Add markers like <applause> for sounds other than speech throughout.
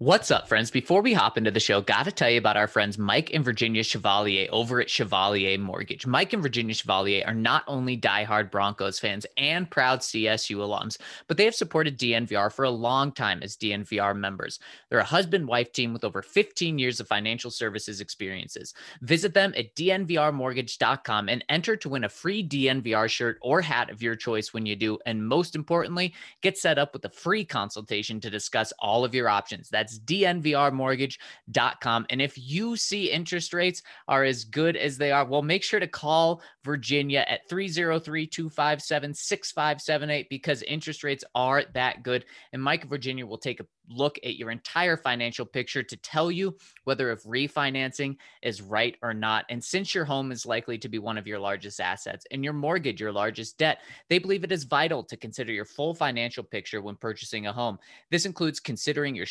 What's up, friends? Before we hop into the show, got to tell you about our friends Mike and Virginia Chevalier over at Chevalier Mortgage. Mike and Virginia Chevalier are not only diehard Broncos fans and proud CSU alums, but they have supported DNVR for a long time as DNVR members. They're a husband wife team with over 15 years of financial services experiences. Visit them at dnvrmortgage.com and enter to win a free DNVR shirt or hat of your choice when you do. And most importantly, get set up with a free consultation to discuss all of your options. That's that's dnvrmortgage.com. And if you see interest rates are as good as they are, well, make sure to call Virginia at 303 257 6578 because interest rates are that good. And Mike Virginia will take a look at your entire financial picture to tell you whether if refinancing is right or not. And since your home is likely to be one of your largest assets and your mortgage your largest debt, they believe it is vital to consider your full financial picture when purchasing a home. This includes considering your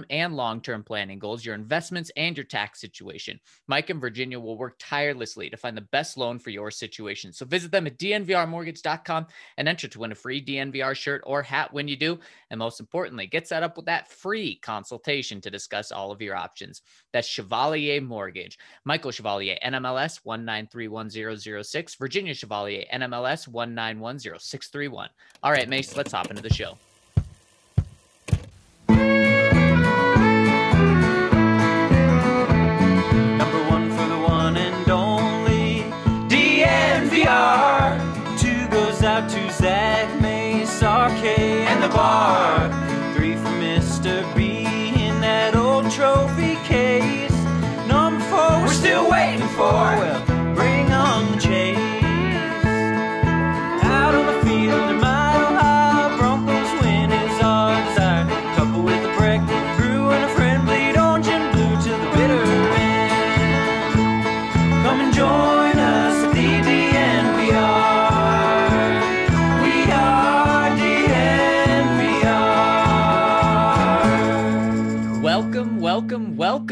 short-term and long-term planning goals, your investments, and your tax situation. Mike and Virginia will work tirelessly to find the best loan for your situation. So visit them at dnvrmortgage.com and enter to win a free DNVR shirt or hat when you do. And most importantly, get set up with that free consultation to discuss all of your options. That's Chevalier Mortgage. Michael Chevalier, NMLS 1931006. Virginia Chevalier, NMLS 1910631. All right, Mace, let's hop into the show. Bar.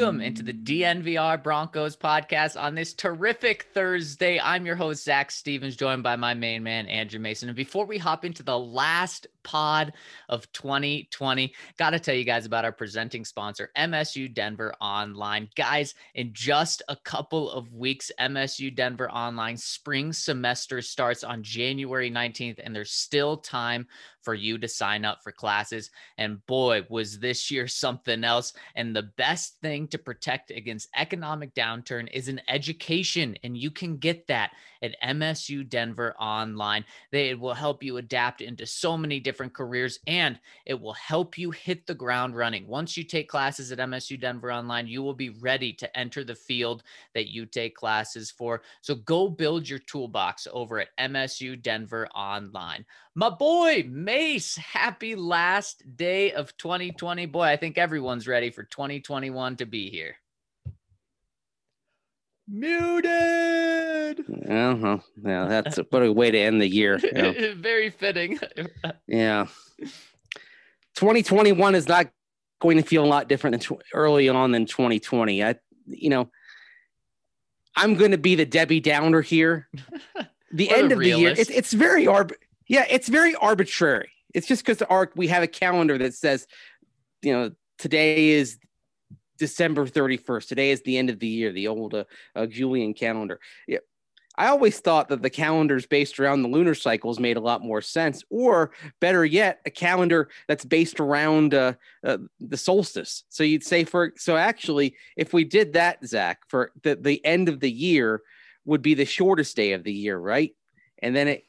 Welcome, into the DNVR Broncos podcast on this terrific Thursday. I'm your host, Zach Stevens, joined by my main man, Andrew Mason. And before we hop into the last pod of 2020, got to tell you guys about our presenting sponsor, MSU Denver Online. Guys, in just a couple of weeks, MSU Denver Online spring semester starts on January 19th, and there's still time for you to sign up for classes. And boy, was this year something else. And the best thing to protect against economic downturn is an education, and you can get that at MSU Denver Online. They will help you adapt into so many different careers, and it will help you hit the ground running. Once you take classes at MSU Denver Online, you will be ready to enter the field that you take classes for. So go build your toolbox over at MSU Denver Online. My boy Mace, happy last day of 2020. Boy, I think everyone's ready for 2021 to be here. Muted. Uh-huh. Yeah, that's a, what a way to end the year. <laughs> you know. Very fitting. Yeah. 2021 is not going to feel a lot different than tw- early on than 2020. I, you know, I'm going to be the Debbie Downer here. <laughs> The end of the year, it's, it's very arb- yeah, it's very arbitrary. It's just because our we have a calendar that says, you know, today is December 31st. Today is the end of the year, the old uh, uh, Julian calendar. Yeah. I always thought that the calendars based around the lunar cycles made a lot more sense, or better yet, a calendar that's based around uh, uh, the solstice. So you'd say for so actually, if we did that, Zach, for the the end of the year would be the shortest day of the year, right? And then it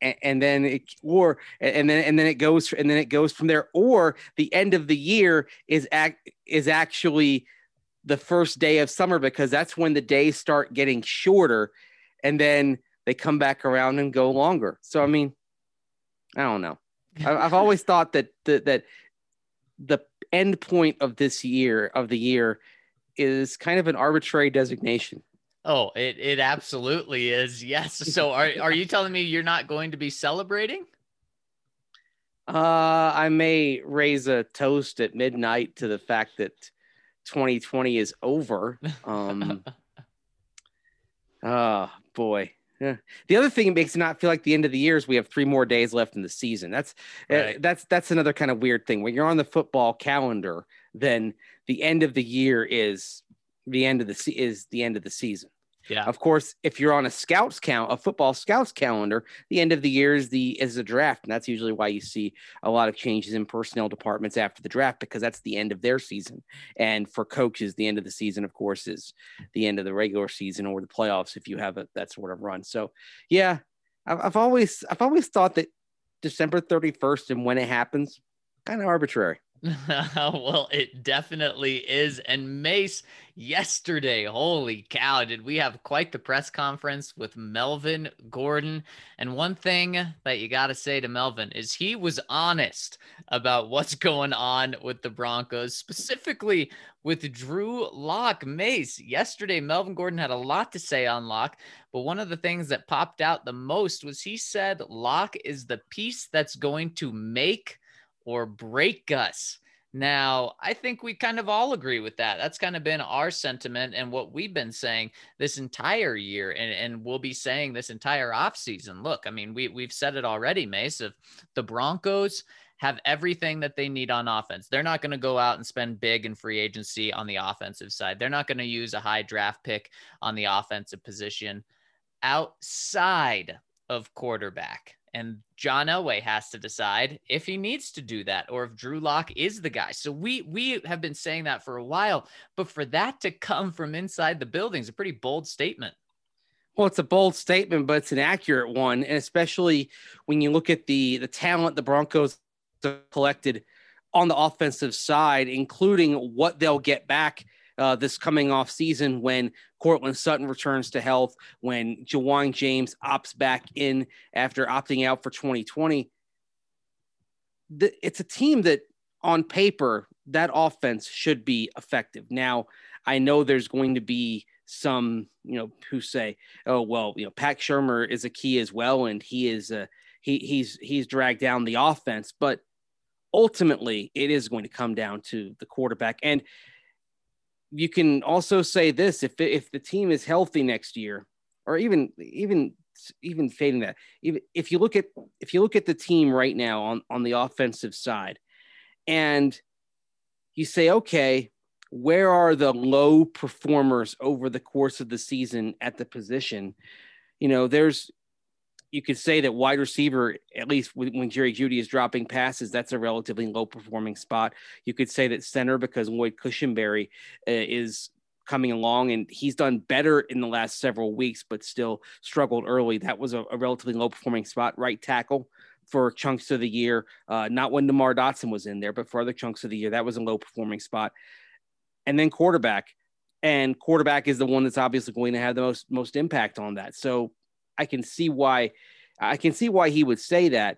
and, and then it or and then and then it goes and then it goes from there. Or the end of the year is act is actually the first day of summer because that's when the days start getting shorter and then they come back around and go longer. So i mean i don't know. I've <laughs> always thought that that that the end point of this year of the year is kind of an arbitrary designation Oh, it it absolutely is. Yes. <laughs> So are are you telling me you're not going to be celebrating? Uh, I may raise a toast at midnight to the fact that 2020 is over. Um, oh <laughs> boy. Yeah. The other thing that makes it not feel like the end of the year is we have three more days left in the season. That's uh, that's that's another kind of weird thing. When you're on the football calendar, then the end of the year is the end of the se- is the end of the season. Yeah. Of course, if you're on a scouts count, a football scouts calendar, the end of the year is the is the draft, and that's usually why you see a lot of changes in personnel departments after the draft because that's the end of their season. And for coaches, the end of the season, of course, is the end of the regular season or the playoffs if you have a, that sort of run. So, yeah, I've, I've always I've always thought that December 31st and when it happens, kind of arbitrary. <laughs> well, it definitely is. And Mace, yesterday, holy cow, did we have quite the press conference with Melvin Gordon? And one thing that you got to say to Melvin is he was honest about what's going on with the Broncos, specifically with Drew Lock. Mace, yesterday, Melvin Gordon had a lot to say on Lock, but one of the things that popped out the most was he said Lock is the piece that's going to make or break us. Now, I think we kind of all agree with that. That's kind of been our sentiment and what we've been saying this entire year, and, and we'll be saying this entire offseason. Look, I mean, we, we've said it already, Mace, of the Broncos have everything that they need on offense. They're not going to go out and spend big in free agency on the offensive side. They're not going to use a high draft pick on the offensive position outside of quarterback. And John Elway has to decide if he needs to do that or if Drew Lock is the guy. So we we have been saying that for a while, but for that to come from inside the building is a pretty bold statement. Well, it's a bold statement, but it's an accurate one, and especially when you look at the the talent the Broncos collected on the offensive side, including what they'll get back uh, this coming off season when Courtland Sutton returns to health, when Ja'Wuan James opts back in after opting out for 2020. The, it's a team that, on paper, that offense should be effective. Now, I know there's going to be some, you know, who say, "Oh, well, you know, Pat Shurmur is a key as well, and he is a he he's he's dragged down the offense." But ultimately, it is going to come down to the quarterback. And you can also say this if if the team is healthy next year or even even even fading that if you look at if you look at the team right now on on the offensive side and you say okay where are the low performers over the course of the season at the position? You know there's you could say that wide receiver, at least when Jerry Jeudy is dropping passes, that's a relatively low performing spot. You could say that center because Lloyd Cushenberry uh, is coming along and he's done better in the last several weeks, but still struggled early. That was a, a relatively low performing spot. Right tackle for chunks of the year, uh, not when DeMar Dotson was in there, but for other chunks of the year, that was a low performing spot. And then quarterback, and quarterback is the one that's obviously going to have the most most impact on that. So I can see why I can see why he would say that.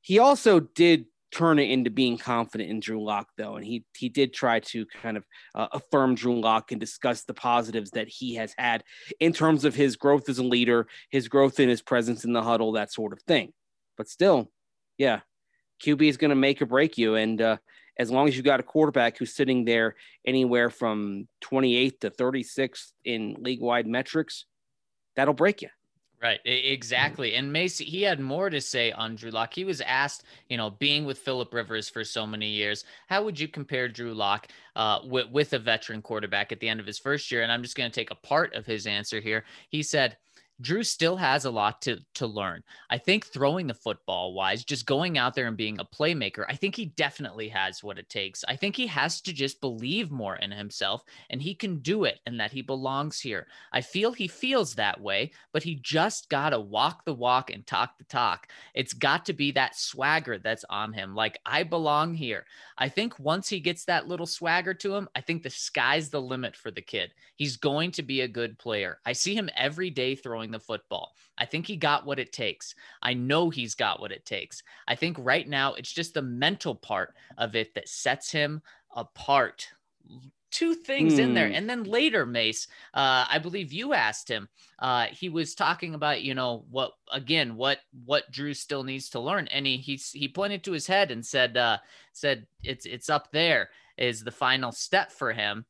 He also did turn it into being confident in Drew Lock, though, and he he did try to kind of uh, affirm Drew Lock and discuss the positives that he has had in terms of his growth as a leader, his growth in his presence in the huddle, that sort of thing. But still, yeah, QB is going to make or break you, and uh, as long as you've got a quarterback who's sitting there anywhere from 28th to 36th in league wide metrics, that'll break you. Right, exactly. And Macy, he had more to say on Drew Lock. He was asked, you know, being with Philip Rivers for so many years, how would you compare Drew Lock uh, with, with a veteran quarterback at the end of his first year? And I'm just going to take a part of his answer here. He said, Drew still has a lot to to learn. I think throwing the football wise, just going out there and being a playmaker, I think he definitely has what it takes. I think he has to just believe more in himself and he can do it and that he belongs here. I feel he feels that way, but he just got to walk the walk and talk the talk. It's got to be that swagger that's on him. Like I belong here. I think once he gets that little swagger to him, I think the sky's the limit for the kid. He's going to be a good player. I see him every day throwing the football. I think he got what it takes. I know he's got what it takes. I think right now it's just the mental part of it that sets him apart. Two things in there. Hmm. And then later, Mace, uh, I believe you asked him. Uh, he was talking about, you know, what again, what what Drew still needs to learn. And he he, he pointed to his head and said, uh, said it's it's up there is the final step for him.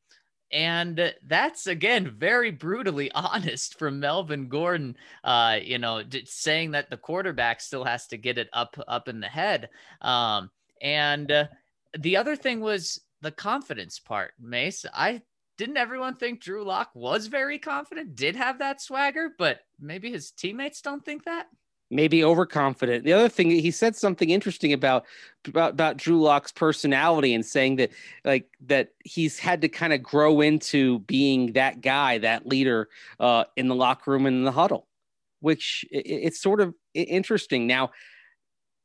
And that's again very brutally <laughs> honest from Melvin Gordon. Uh, you know, saying that the quarterback still has to get it up up in the head. Um, and uh, the other thing was the confidence part, Mace. I didn't everyone think Drew Lock was very confident, did have that swagger, but maybe his teammates don't think that? Maybe overconfident. The other thing he said something interesting about about, about Drew Lock's personality and saying that like that he's had to kind of grow into being that guy, that leader uh, in the locker room and in the huddle, which it, it's sort of interesting. Now,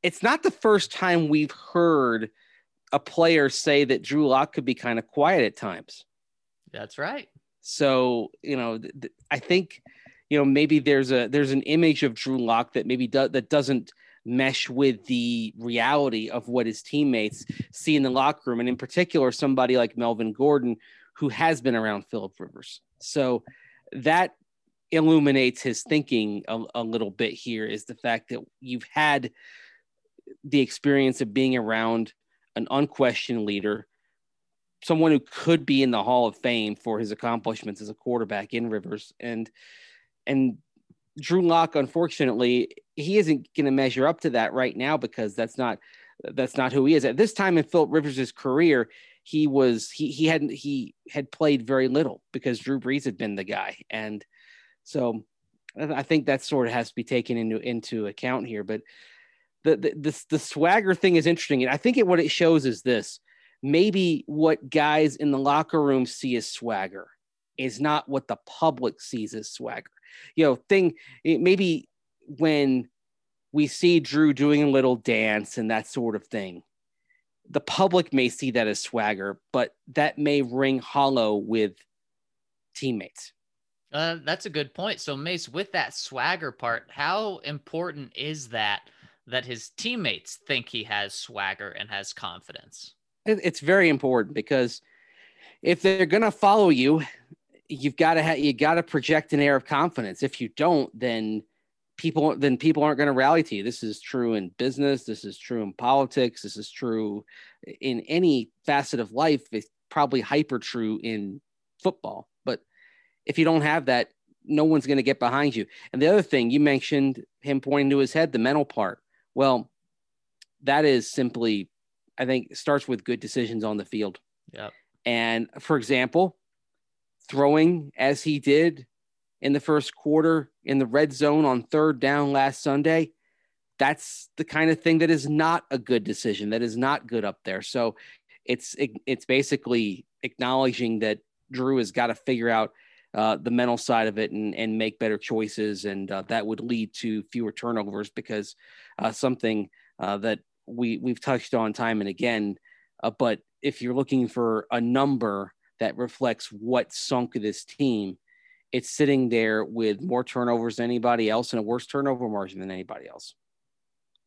it's not the first time we've heard a player say that Drew Lock could be kind of quiet at times. That's right. So, you know, th- th- I think, you know, maybe there's a there's an image of Drew Lock that maybe do- that doesn't mesh with the reality of what his teammates see in the locker room, and in particular, somebody like Melvin Gordon, who has been around Philip Rivers. So that illuminates his thinking a, a little bit here is the fact that you've had the experience of being around an unquestioned leader someone who could be in the Hall of Fame for his accomplishments as a quarterback in Rivers. And and Drew Lock, unfortunately, he isn't going to measure up to that right now because that's not that's not who he is. At this time in Philip Rivers' career, he was he he hadn't he had played very little because Drew Brees had been the guy, and so I think that sort of has to be taken into into account here. But the the the, the swagger thing is interesting, and I think it what it shows is this: maybe what guys in the locker room see as swagger is not what the public sees as swagger. You know, thing maybe when we see Drew doing a little dance and that sort of thing, the public may see that as swagger, but that may ring hollow with teammates. Uh, that's a good point. So, Mace, with that swagger part, how important is that that his teammates think he has swagger and has confidence? it's very important because if they're going to follow you, you've got to have you got to project an air of confidence. If you don't, then people then people aren't going to rally to you. This is true in business. This is true in politics. This is true in any facet of life. It's probably hyper true in football. But if you don't have that, no one's going to get behind you. And the other thing you mentioned him pointing to his head, the mental part. Well, that is simply I think starts with good decisions on the field. Yeah. And for example, throwing as he did in the first quarter in the red zone on third down last Sunday, that's the kind of thing that is not a good decision. That is not good up there. So it's it's basically acknowledging that Drew has got to figure out uh, the mental side of it and, and make better choices, and uh, that would lead to fewer turnovers because uh, something uh, that we we've touched on time and again. Uh, but if you're looking for a number that reflects what sunk this team, it's sitting there with more turnovers than anybody else and a worse turnover margin than anybody else.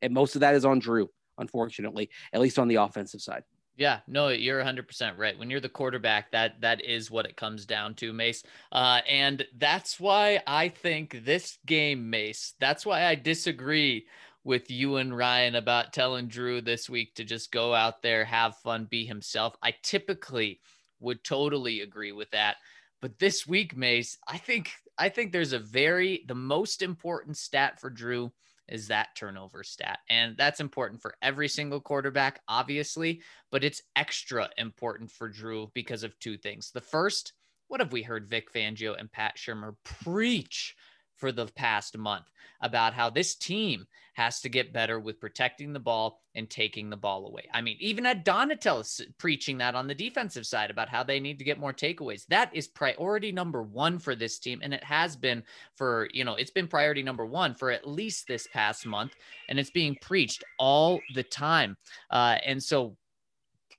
And most of that is on Drew, unfortunately, at least on the offensive side. Yeah, no, you're 100% right. When you're the quarterback, that that is what it comes down to, Mace. Uh, and that's why I think this game, Mace, that's why I disagree with you and Ryan about telling Drew this week to just go out there, have fun, be himself. I typically would totally agree with that. But this week, Mace, I think I think there's a very the most important stat for Drew is that turnover stat. And that's important for every single quarterback, obviously, but it's extra important for Drew because of two things. The first, what have we heard Vic Fangio and Pat Shurmur preach for the past month about how this team has to get better with protecting the ball and taking the ball away. I mean, even Ed Donatell preaching that on the defensive side about how they need to get more takeaways. That is priority number one for this team. And it has been for, you know, it's been priority number one for at least this past month. And it's being preached all the time. Uh, and so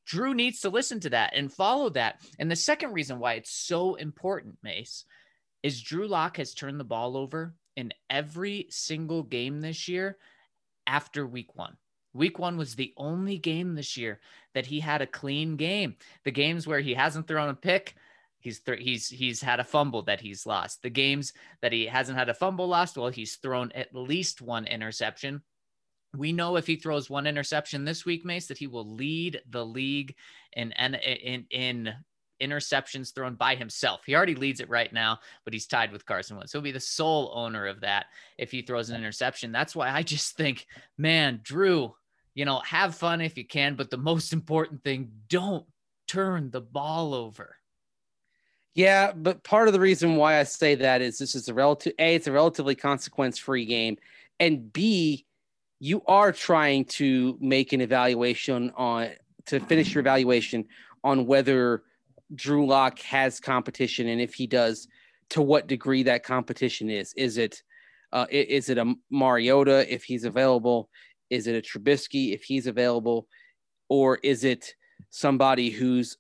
Drew needs to listen to that and follow that. And the second reason why it's so important, Mace, is Drew Lock has turned the ball over in every single game this year after week one. Week one was the only game this year that he had a clean game. The games where he hasn't thrown a pick, he's th- he's he's had a fumble that he's lost. The games that he hasn't had a fumble lost, well, he's thrown at least one interception. We know if he throws one interception this week, Mace, that he will lead the league in in in, in interceptions thrown by himself. He already leads it right now, but he's tied with Carson Wentz. He'll be the sole owner of that if he throws an interception. That's why I just think, man, Drew, you know, have fun if you can, but the most important thing, don't turn the ball over. Yeah, but part of the reason why I say that is this is a relative A, it's a relatively consequence free game. And B, you are trying to make an evaluation on to finish your evaluation on whether Drew Lock has competition and if he does, to what degree that competition is. Is it uh, is it a Mariota if he's available? Is it a Trubisky if he's available? Or is it somebody who's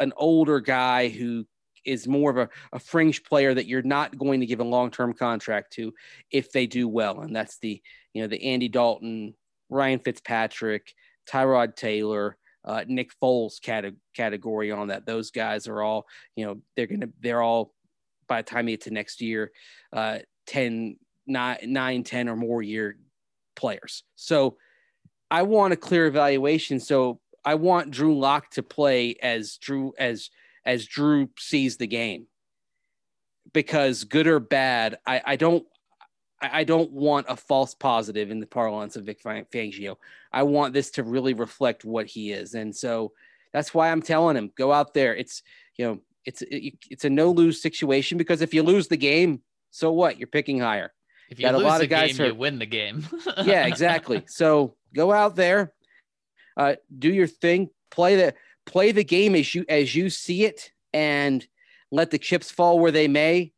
an older guy who is more of a, a fringe player that you're not going to give a long-term contract to if they do well. And that's the, you know, the Andy Dalton, Ryan Fitzpatrick, Tyrod Taylor, uh, Nick Foles cate- category on that. Those guys are all, you know, they're to, they're all by the time you get to next year, uh, 10, nine, nine, 10 or more year players. So I want a clear evaluation. So I want Drew Lock to play as Drew, as, as Drew sees the game. Because good or bad, I, I don't I don't want a false positive in the parlance of Vic Fangio. I want this to really reflect what he is, and so that's why I'm telling him go out there. It's you know it's it's a no lose situation because if you lose the game, so what? You're picking higher. If you Got lose a lot the of guys game, you win the game. <laughs> yeah, exactly. So go out there, uh, do your thing, play the play the game as you as you see it and let the chips fall where they may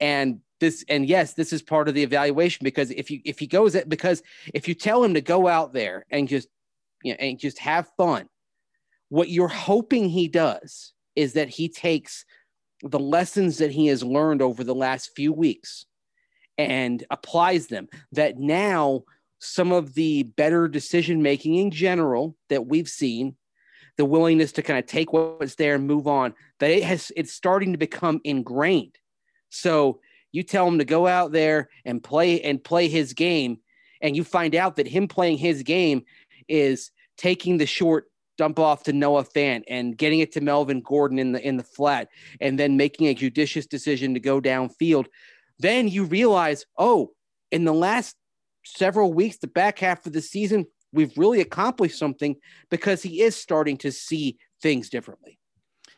and this and yes this is part of the evaluation because if you if he goes at because if you tell him to go out there and just you know and just have fun what you're hoping he does is that he takes the lessons that he has learned over the last few weeks and applies them that now some of the better decision making in general that we've seen the willingness to kind of take what's there and move on that it has it's starting to become ingrained. So you tell him to go out there and play and play his game and you find out that him playing his game is taking the short dump off to Noah Fant and getting it to Melvin Gordon in the in the flat and then making a judicious decision to go downfield then you realize oh in the last several weeks the back half of the season we've really accomplished something because he is starting to see things differently.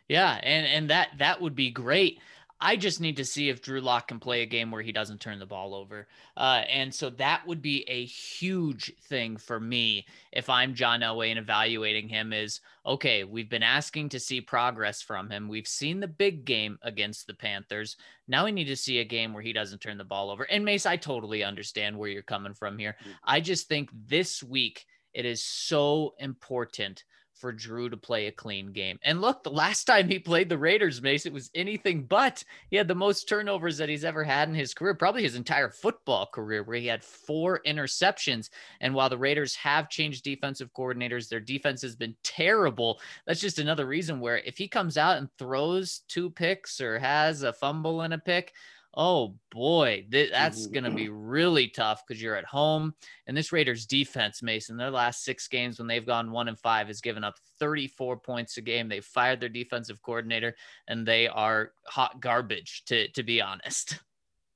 Yeah, and and that that would be great. I just need to see if Drew Lock can play a game where he doesn't turn the ball over. Uh, and so that would be a huge thing for me if I'm John Elway and evaluating him is okay, we've been asking to see progress from him. We've seen the big game against the Panthers. Now we need to see a game where he doesn't turn the ball over. And Mace, I totally understand where you're coming from here. Mm. I just think this week it is so important for Drew to play a clean game. And look, the last time he played the Raiders, Mace, it was anything but. He had the most turnovers that he's ever had in his career, probably his entire football career, where he had four interceptions. And while the Raiders have changed defensive coordinators, their defense has been terrible. That's just another reason where if he comes out and throws two picks or has a fumble and a pick, oh boy, th- that's mm-hmm. going to be really tough because you're at home. And this Raiders defense, Mason, their last six games when they've gone one and five has given up 34 points a game. They fired their defensive coordinator and they are hot garbage, to, to be honest.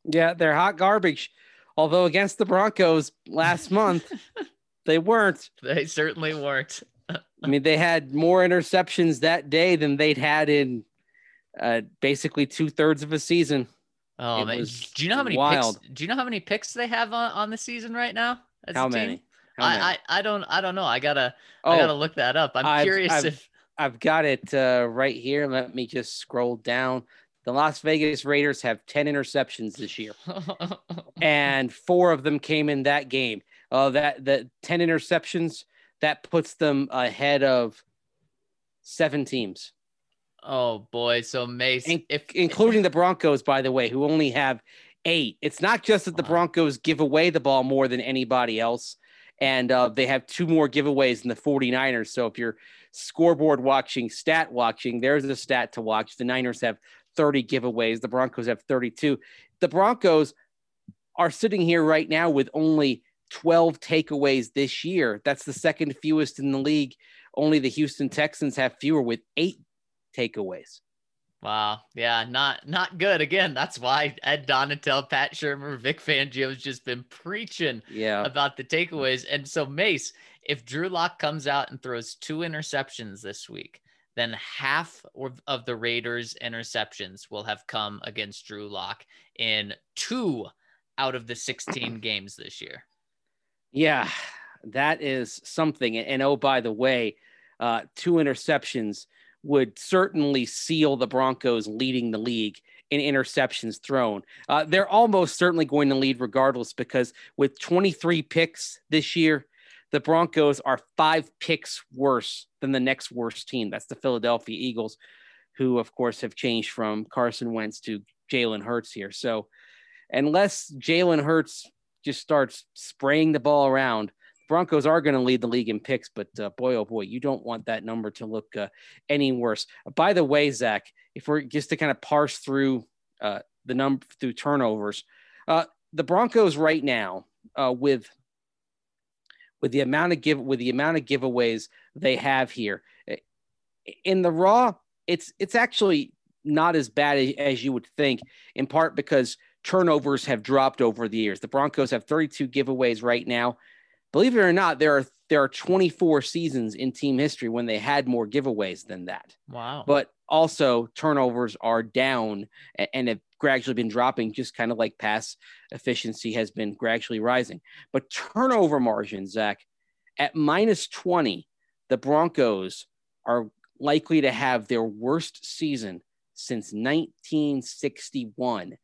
Yeah, they're hot garbage. Although against the Broncos last month, <laughs> they weren't. They certainly weren't. I mean, they had more interceptions that day than they'd had in uh, basically two thirds of a season. Oh man, do you know how many wild. picks? Do you know how many picks they have on, on the season right now? how many? How I, many? I I don't I don't know. I gotta oh, I gotta look that up. I'm I've, curious I've, if I've got it uh, right here. Let me just scroll down. The Las Vegas Raiders have 10 interceptions this year, <laughs> and four of them came in that game. Uh, that the 10 interceptions that puts them ahead of seven teams. Oh boy, so Mace, In- if including the Broncos, by the way, who only have eight. It's not just that the Broncos give away the ball more than anybody else, and uh, they have two more giveaways than the 49ers. So if you're scoreboard watching, stat watching, there's a stat to watch. The Niners have 30 giveaways. The Broncos have 32. The Broncos are sitting here right now with only 12 takeaways this year. That's the second fewest in the league. Only the Houston Texans have fewer with eight takeaways. Wow. Yeah, not not good. Again, that's why Ed Donatell, Pat Shurmur, Vic Fangio has just been preaching yeah. about the takeaways. And so Mace, if Drew Lock comes out and throws two interceptions this week, then half of the Raiders' interceptions will have come against Drew Lock in two out of the 16 <clears throat> games this year. Yeah, that is something. And oh, by the way, uh, two interceptions would certainly seal the Broncos leading the league in interceptions thrown. Uh, they're almost certainly going to lead regardless because with 23 picks this year, the Broncos are five picks worse than the next worst team. That's the Philadelphia Eagles, who, of course, have changed from Carson Wentz to Jalen Hurts here. So, unless Jalen Hurts just starts spraying the ball around, Broncos are going to lead the league in picks, but uh, boy, oh boy, you don't want that number to look uh, any worse. By the way, Zach, if we're just to kind of parse through uh, the number through turnovers, uh, the Broncos right now uh, with with the amount of give with the amount of giveaways they have here in the raw, it's it's actually not as bad as you would think. In part because turnovers have dropped over the years. The Broncos have 32 giveaways right now believe it or not, there are there are 24 seasons in team history when they had more giveaways than that. Wow. But also turnovers are down and have gradually been dropping, just kind of like pass efficiency has been gradually rising. But turnover margin, Zach, at minus 20, the Broncos are likely to have their worst season since 1961.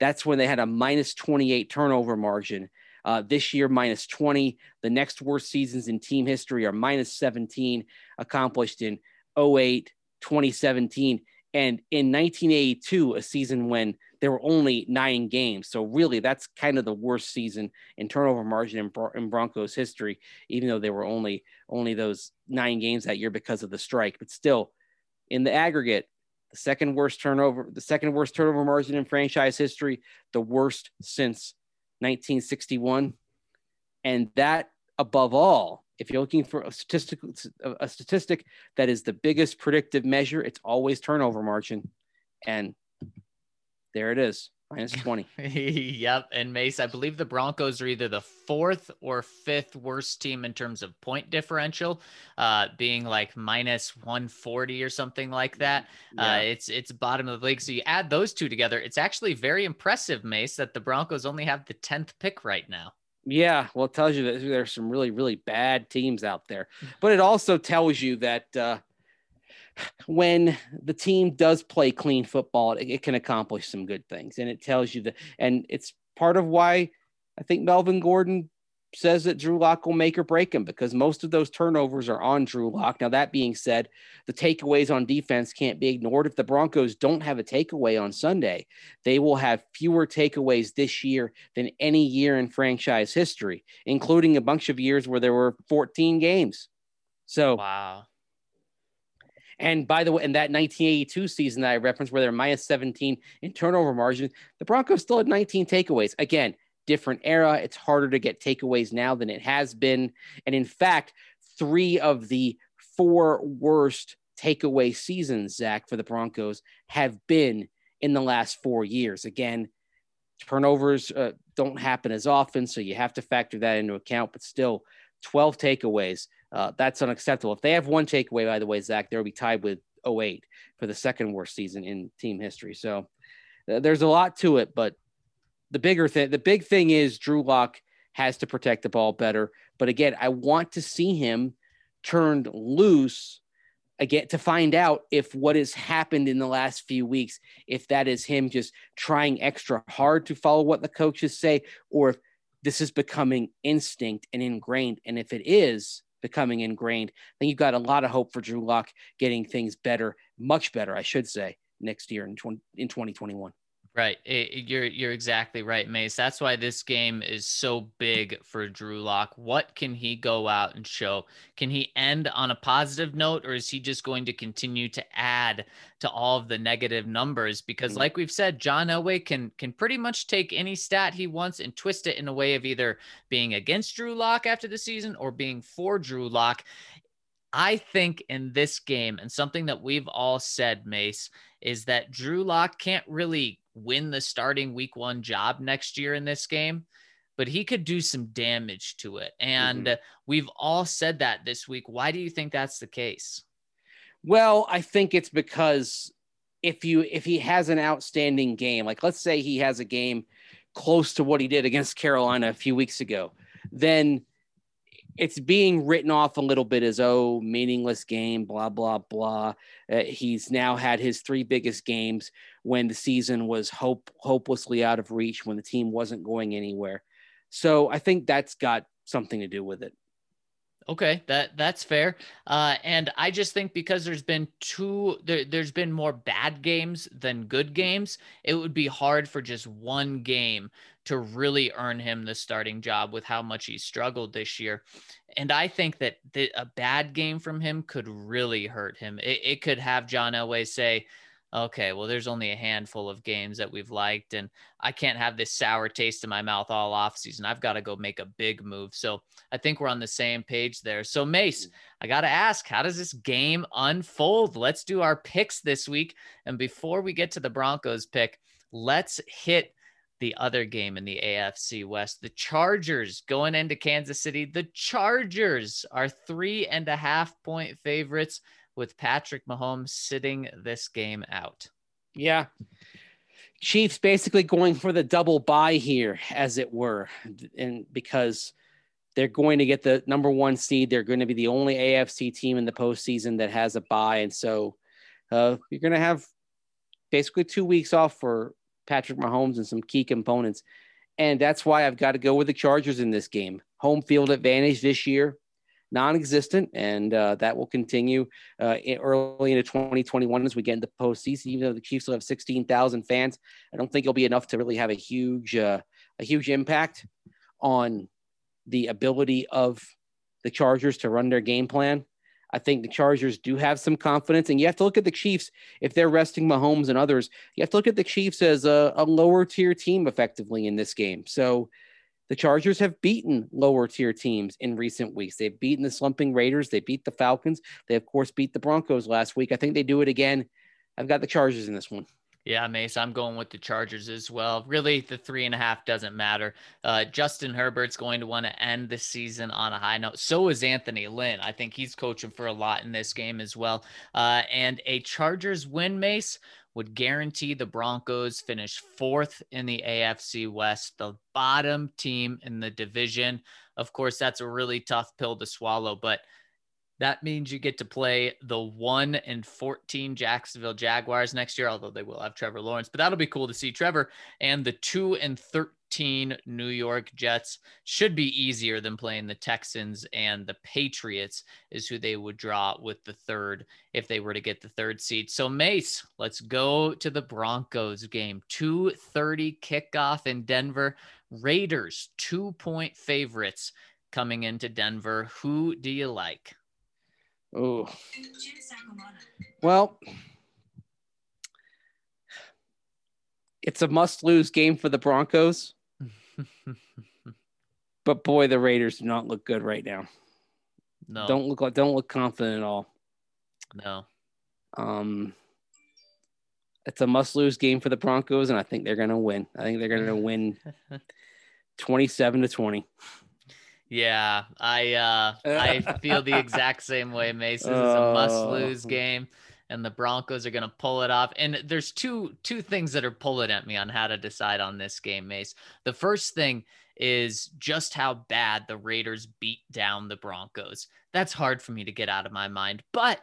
That's when they had a minus 28 turnover margin. Uh, this year, minus 20. The next worst seasons in team history are minus 17, accomplished in 08, 2017, and in 1982, a season when there were only nine games. So, really, that's kind of the worst season in turnover margin in, in Broncos history, even though there were only only those nine games that year because of the strike. But still, in the aggregate, the second worst turnover, the second worst turnover margin in franchise history, the worst since 1961. And that, above all, if you're looking for a statistic, a statistic that is the biggest predictive measure, it's always turnover margin. And there it is minus <laughs> 20. yep. And Mace, I believe the Broncos are either the fourth or fifth worst team in terms of point differential, uh, being like minus 140 or something like that. Yeah. Uh, it's it's bottom of the league. So you add those two together, it's actually very impressive, Mace, that the Broncos only have the 10th pick right now. Yeah, well, it tells you that there's some really, really bad teams out there. But it also tells you that uh, when the team does play clean football, it, it, can accomplish some good things. And it tells you that, and it's part of why I think Melvin Gordon says that Drew Lock will make or break him because most of those turnovers are on Drew Lock. Now, that being said, the takeaways on defense can't be ignored. If the Broncos don't have a takeaway on Sunday, they will have fewer takeaways this year than any year in franchise history, including a bunch of years where there were 14 games. So, wow. And by the way, in that 1982 season that I referenced, where they're minus 17 in turnover margin, the Broncos still had 19 takeaways. Again, different era. It's harder to get takeaways now than it has been. And in fact, three of the four worst takeaway seasons, Zach, for the Broncos have been in the last four years. Again, turnovers uh, don't happen as often, so you have to factor that into account, but still 12 takeaways uh, that's unacceptable. If they have one takeaway, by the way, Zach, they'll be tied with 08 for the second worst season in team history. So uh, there's a lot to it, but the bigger thing, the big thing is Drew Lock has to protect the ball better. But again, I want to see him turned loose again to find out if what has happened in the last few weeks, if that is him just trying extra hard to follow what the coaches say, or if this is becoming instinct and ingrained. And if it is, becoming ingrained. I think you've got a lot of hope for Drew Lock getting things better, much better, I should say, next year in 20, in 2021. Right. It, you're you're exactly right, Mace. That's why this game is so big for Drew Lock. What can he go out and show? Can he end on a positive note, or is he just going to continue to add to all of the negative numbers? Because, mm-hmm. like we've said, John Elway can can pretty much take any stat he wants and twist it in a way of either being against Drew Lock after the season or being for Drew Lock. I think in this game, and something that we've all said, Mace, is that Drew Lock can't really win the starting week one job next year in this game, but he could do some damage to it. And mm-hmm. we've all said that this week. Why do you think that's the case? Well, I think it's because if you if he has an outstanding game, like let's say he has a game close to what he did against Carolina a few weeks ago, then it's being written off a little bit as oh meaningless game blah blah blah. Uh, he's now had his three biggest games when the season was hope hopelessly out of reach when the team wasn't going anywhere. So i think that's got something to do with it Okay, that that's fair. Uh, and I just think because there's been two, there, there's been more bad games than good games. It would be hard for just one game to really earn him the starting job with how much he struggled this year. And I think that the, a bad game from him could really hurt him. It, it could have John Elway say, okay, well, there's only a handful of games that we've liked, and I can't have this sour taste in my mouth all off season. I've got to go make a big move. So I think we're on the same page there. So Mace, mm. I got to ask, how does this game unfold? Let's do our picks this week. And before we get to the Broncos pick, let's hit the other game in the AFC West. The Chargers going into Kansas City. The Chargers are three and a half point favorites with Patrick Mahomes sitting this game out. Yeah. Chiefs basically going for the double bye here, as it were. And because they're going to get the number one seed, they're going to be the only AFC team in the postseason that has a bye, And so uh, you're going to have basically two weeks off for Patrick Mahomes and some key components. And that's why I've got to go with the Chargers in this game. Home field advantage this year, non-existent, and uh, that will continue uh, early into 2021 as we get into postseason. Even though the Chiefs will have 16,000 fans, I don't think it'll be enough to really have a huge uh, a huge impact on the ability of the Chargers to run their game plan. I think the Chargers do have some confidence, and you have to look at the Chiefs if they're resting Mahomes and others. You have to look at the Chiefs as a, a lower tier team effectively in this game. So the Chargers have beaten lower tier teams in recent weeks. They've beaten the slumping Raiders. They beat the Falcons. They, of course, beat the Broncos last week. I think they do it again. I've got the Chargers in this one. Yeah, Mace, I'm going with the Chargers as well. Really, the three and a half doesn't matter. Uh, Justin Herbert's going to want to end the season on a high note. So is Anthony Lynn. I think he's coaching for a lot in this game as well. Uh, and a Chargers win, Mace, would guarantee the Broncos finish fourth in the AFC West, the bottom team in the division. Of course, that's a really tough pill to swallow, but that means you get to play the 1 and 14 Jacksonville Jaguars next year, although they will have Trevor Lawrence, but that'll be cool to see Trevor and the 2 and 13 New York Jets should be easier than playing the Texans and the Patriots is who they would draw with the third if they were to get the third seed. So Mace, let's go to the Broncos game. 2:30 kickoff in Denver. Raiders 2-point favorites coming into Denver. Who do you like? Oh. Well, it's a must lose game for the Broncos. <laughs> but boy, the Raiders do not look good right now. No. Don't look like don't look confident at all. No. Um it's a must lose game for the Broncos, and I think they're gonna win. I think they're gonna win <laughs> 27 to 20. Yeah, I uh, I <laughs> feel the exact same way, Mace. This is a oh. game, and the Broncos are going to pull it off. And there's two two things that are pulling at me on how to decide on this game, Mace. The first thing is just how bad the Raiders beat down the Broncos. That's hard for me to get out of my mind, but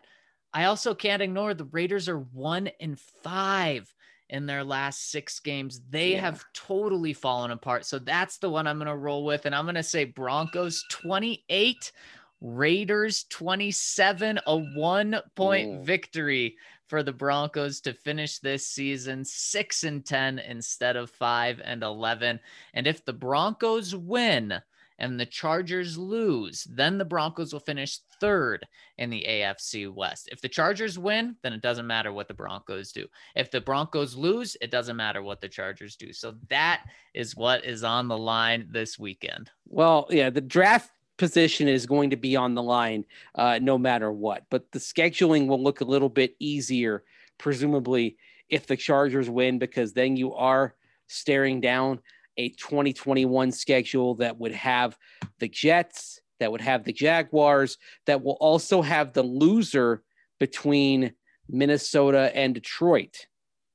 I also can't ignore the Raiders are one in five in their last six games. They yeah. have totally fallen apart. So that's the one I'm going to roll with. And I'm going to say Broncos 28, Raiders 27, a one point victory for the Broncos to finish this season 6 and 10 instead of 5 and 11. And if the Broncos win, and the Chargers lose, then the Broncos will finish third in the AFC West. If the Chargers win, then it doesn't matter what the Broncos do. If the Broncos lose, it doesn't matter what the Chargers do. So that is what is on the line this weekend. Well, yeah, the draft position is going to be on the line uh, no matter what, but the scheduling will look a little bit easier, presumably, if the Chargers win, because then you are staring down a 2021 schedule that would have the Jets, that would have the Jaguars, that will also have the loser between Minnesota and Detroit,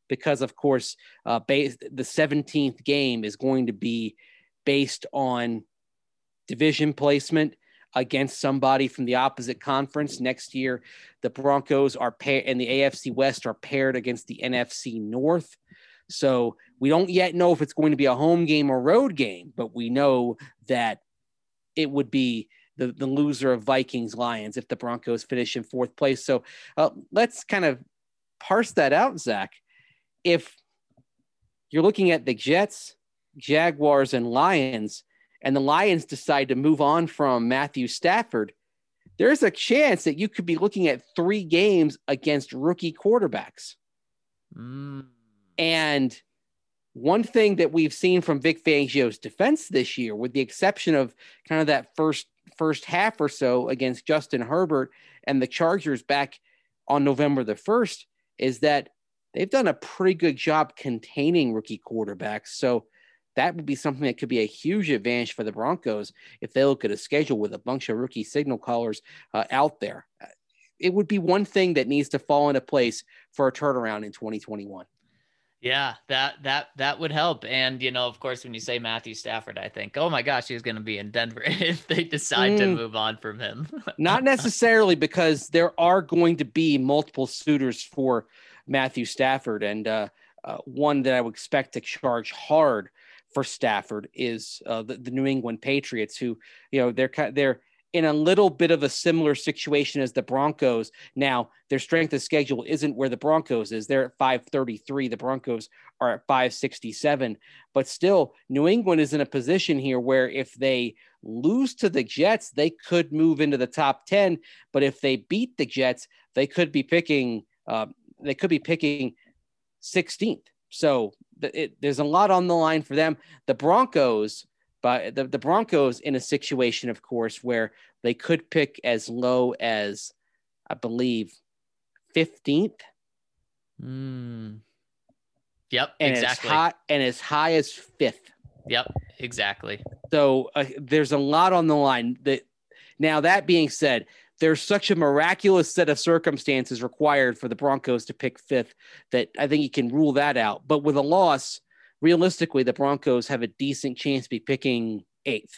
because of course, uh, base, the 17th game is going to be based on division placement against somebody from the opposite conference next year. The Broncos are paired and the AFC West are paired against the NFC North. So we don't yet know if it's going to be a home game or road game, but we know that it would be the, the loser of Vikings Lions if the Broncos finish in fourth place. So uh, let's kind of parse that out, Zach. If you're looking at the Jets, Jaguars, and Lions, and the Lions decide to move on from Matthew Stafford, there's a chance that you could be looking at three games against rookie quarterbacks. Mm. And one thing that we've seen from Vic Fangio's defense this year, with the exception of kind of that first first half or so against Justin Herbert and the Chargers back on November the 1st, is that they've done a pretty good job containing rookie quarterbacks. So that would be something that could be a huge advantage for the Broncos if they look at a schedule with a bunch of rookie signal callers uh, out there. It would be one thing that needs to fall into place for a turnaround in 2021. Yeah, that that that would help. And you know, of course, when you say Matthew Stafford, I think, oh my gosh, he's going to be in Denver <laughs> if they decide mm, to move on from him. <laughs> not necessarily, because there are going to be multiple suitors for Matthew Stafford, and uh, uh, one that I would expect to charge hard for Stafford is uh, the, the New England Patriots, who you know they're they're in a little bit of a similar situation as the Broncos. Now, their strength of schedule isn't where the Broncos is. They're at 533. The Broncos are at 567. But still, New England is in a position here where if they lose to the Jets, they could move into the top 10. But if they beat the Jets, they could be picking uh, they could be picking 16th. So it, there's a lot on the line for them. The Broncos but the, the Broncos in a situation, of course, where they could pick as low as, I believe, 15th. Mm. Yep, and exactly. As high, and as high as fifth. Yep, exactly. So uh, there's a lot on the line. That now that being said, there's such a miraculous set of circumstances required for the Broncos to pick fifth that I think you can rule that out. But with a loss, realistically, the Broncos have a decent chance to be picking eighth.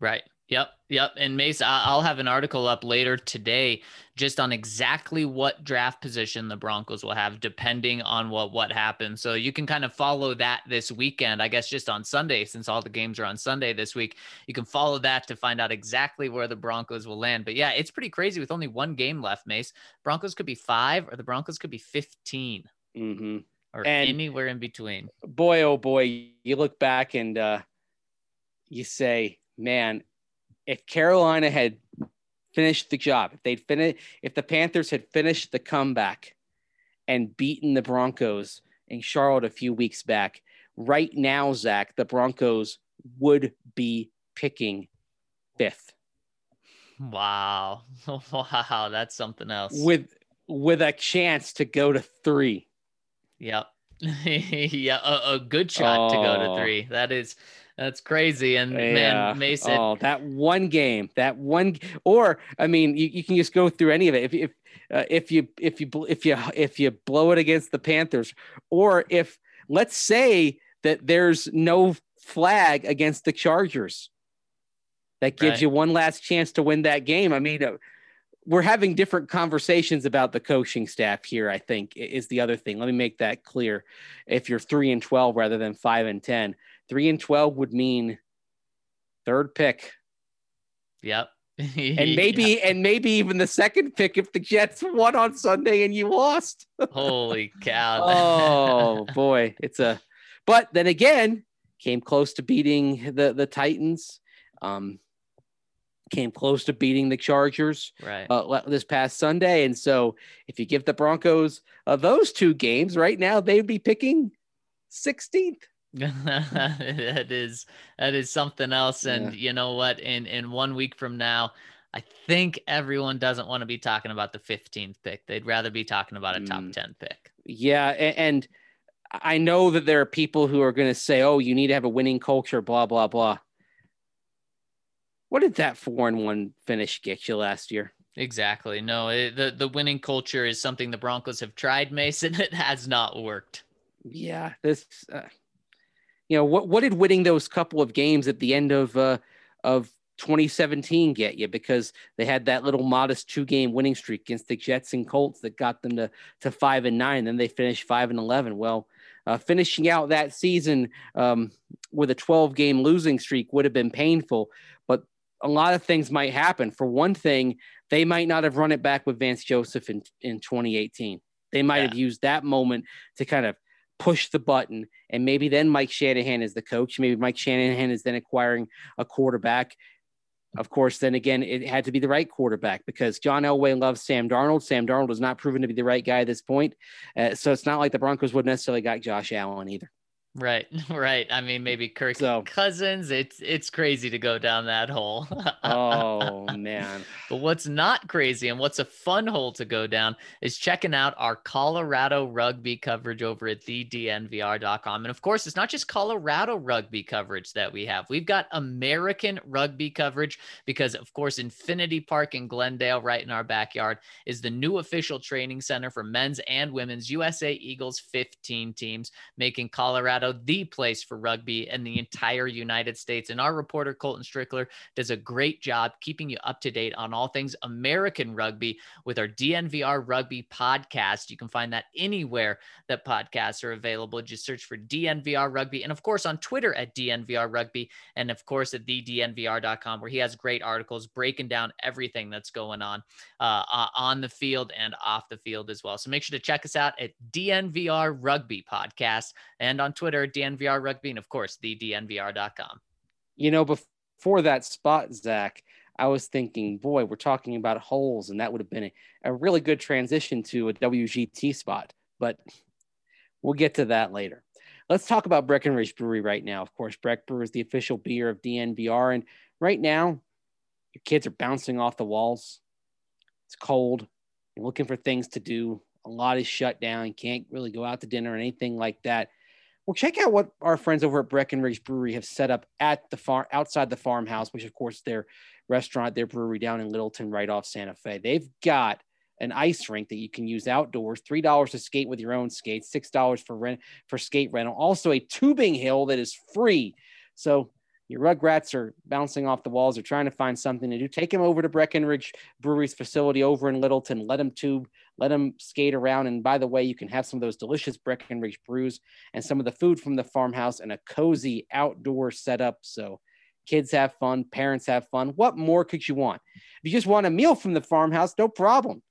Right. Yep. Yep. And Mace, I'll have an article up later today just on exactly what draft position the Broncos will have, depending on what what happens. So you can kind of follow that this weekend. I guess just on Sunday, since all the games are on Sunday this week, you can follow that to find out exactly where the Broncos will land. But yeah, it's pretty crazy with only one game left. Mace, Broncos could be five, or the Broncos could be 15 mm-hmm. Or and anywhere in between. Boy, oh boy, you look back and uh, you say, man if Carolina had finished the job, if they'd finished, if the Panthers had finished the comeback and beaten the Broncos in Charlotte a few weeks back, right now, Zach, the Broncos would be picking fifth. Wow. <laughs> Wow. That's something else. With with a chance to go to three. Yep. <laughs> yeah, a, a, good shot oh. to go to oh. three. That is that's crazy. And yeah. man, Mason. Oh, that one game, that one, or I mean, you, you can just go through any of it. If if uh, if you if you if you if you blow it against the Panthers, or if let's say that there's no flag against the Chargers, that gives right. you one last chance to win that game. I mean. We're having different conversations about the coaching staff here i think is the other thing let me make that clear if you're 3 and 12 rather than 5 and 10 three and 12 would mean third pick. Yep. <laughs> and maybe and maybe even the second pick if the Jets won on Sunday and you lost. <laughs> Holy cow. oh <laughs> boy. It's a but then again, came close to beating the the Titans. Um came close to beating the Chargers right uh, this past Sunday. And so if you give the Broncos uh, those two games right now, they'd be picking 16th. <laughs> that is that is something else and yeah. you know what in in one week from now i think everyone doesn't want to be talking about the 15th pick they'd rather be talking about a top mm. 10 pick yeah and i know that there are people who are going to say oh you need to have a winning culture blah blah blah what did that four and one finish get you last year Exactly. No, it, the the winning culture is something the Broncos have tried, Mason. <laughs> It has not worked. Yeah, this. Uh, you know what? What did winning those couple of games at the end of uh, of 2017 get you? Because they had that little modest two game winning streak against the Jets and Colts that got them to to five and nine. Then they finished five and eleven. Well, uh, finishing out that season um, with a 12 game losing streak would have been painful, but a lot of things might happen. For one thing, they might not have run it back with Vance Joseph in, in 2018. They might yeah. have used that moment to kind of push the button. And maybe then Mike Shanahan is the coach. Maybe Mike Shanahan is then acquiring a quarterback. Of course, then again, it had to be the right quarterback because John Elway loves Sam Darnold. Sam Darnold has not proven to be the right guy at this point. Uh, so it's not like the Broncos would necessarily got Josh Allen either. Right, <laughs> right. I mean, maybe Kirk so, Cousins. It's it's crazy to go down that hole. oh <laughs> man! But what's not crazy and what's a fun hole to go down is checking out our Colorado rugby coverage over at thednvr.com. And of course, it's not just Colorado rugby coverage that we have. We've got American rugby coverage because, of course, Infinity Park in Glendale, right in our backyard, is the new official training center for men's and women's USA Eagles 15 teams, making Colorado Colorado, the place for rugby in the entire United States. And our reporter, Colton Strickler, does a great job keeping you up to date on all things American rugby with our DNVR Rugby podcast. You can find that anywhere that podcasts are available. Just search for DNVR Rugby. And of course, on Twitter at DNVR Rugby. And of course, at thednvr.com, where he has great articles breaking down everything that's going on uh, on the field and off the field as well. So make sure to check us out at DNVR Rugby Podcast and on Twitter Twitter, DNVR Rugby, and of course, the DNVR.com. You know, before that spot, Zach, I was thinking, boy, we're talking about holes, and that would have been a, a really good transition to a WGT spot, but we'll get to that later. Let's talk about Breckenridge Brewery right now. Of course, Breck is the official beer of DNVR, and right now, your kids are bouncing off the walls. It's cold. You're looking for things to do. A lot is shut down. Can't really go out to dinner or anything like that. Well, check out what our friends over at Breckenridge Brewery have set up at the farm outside the farmhouse, which of course their restaurant, their brewery down in Littleton, right off Santa Fe. They've got an ice rink that you can use outdoors, three dollars to skate with your own skates, six dollars for rent for skate rental. Also a tubing hill that is free. So your rugrats are bouncing off the walls or trying to find something to do, take them over to Breckenridge Brewery's facility over in Littleton. Let them tube, let them skate around. And by the way, you can have some of those delicious Breckenridge brews and some of the food from the farmhouse and a cozy outdoor setup. So kids have fun, parents have fun. What more could you want? If you just want a meal from the farmhouse, no problem.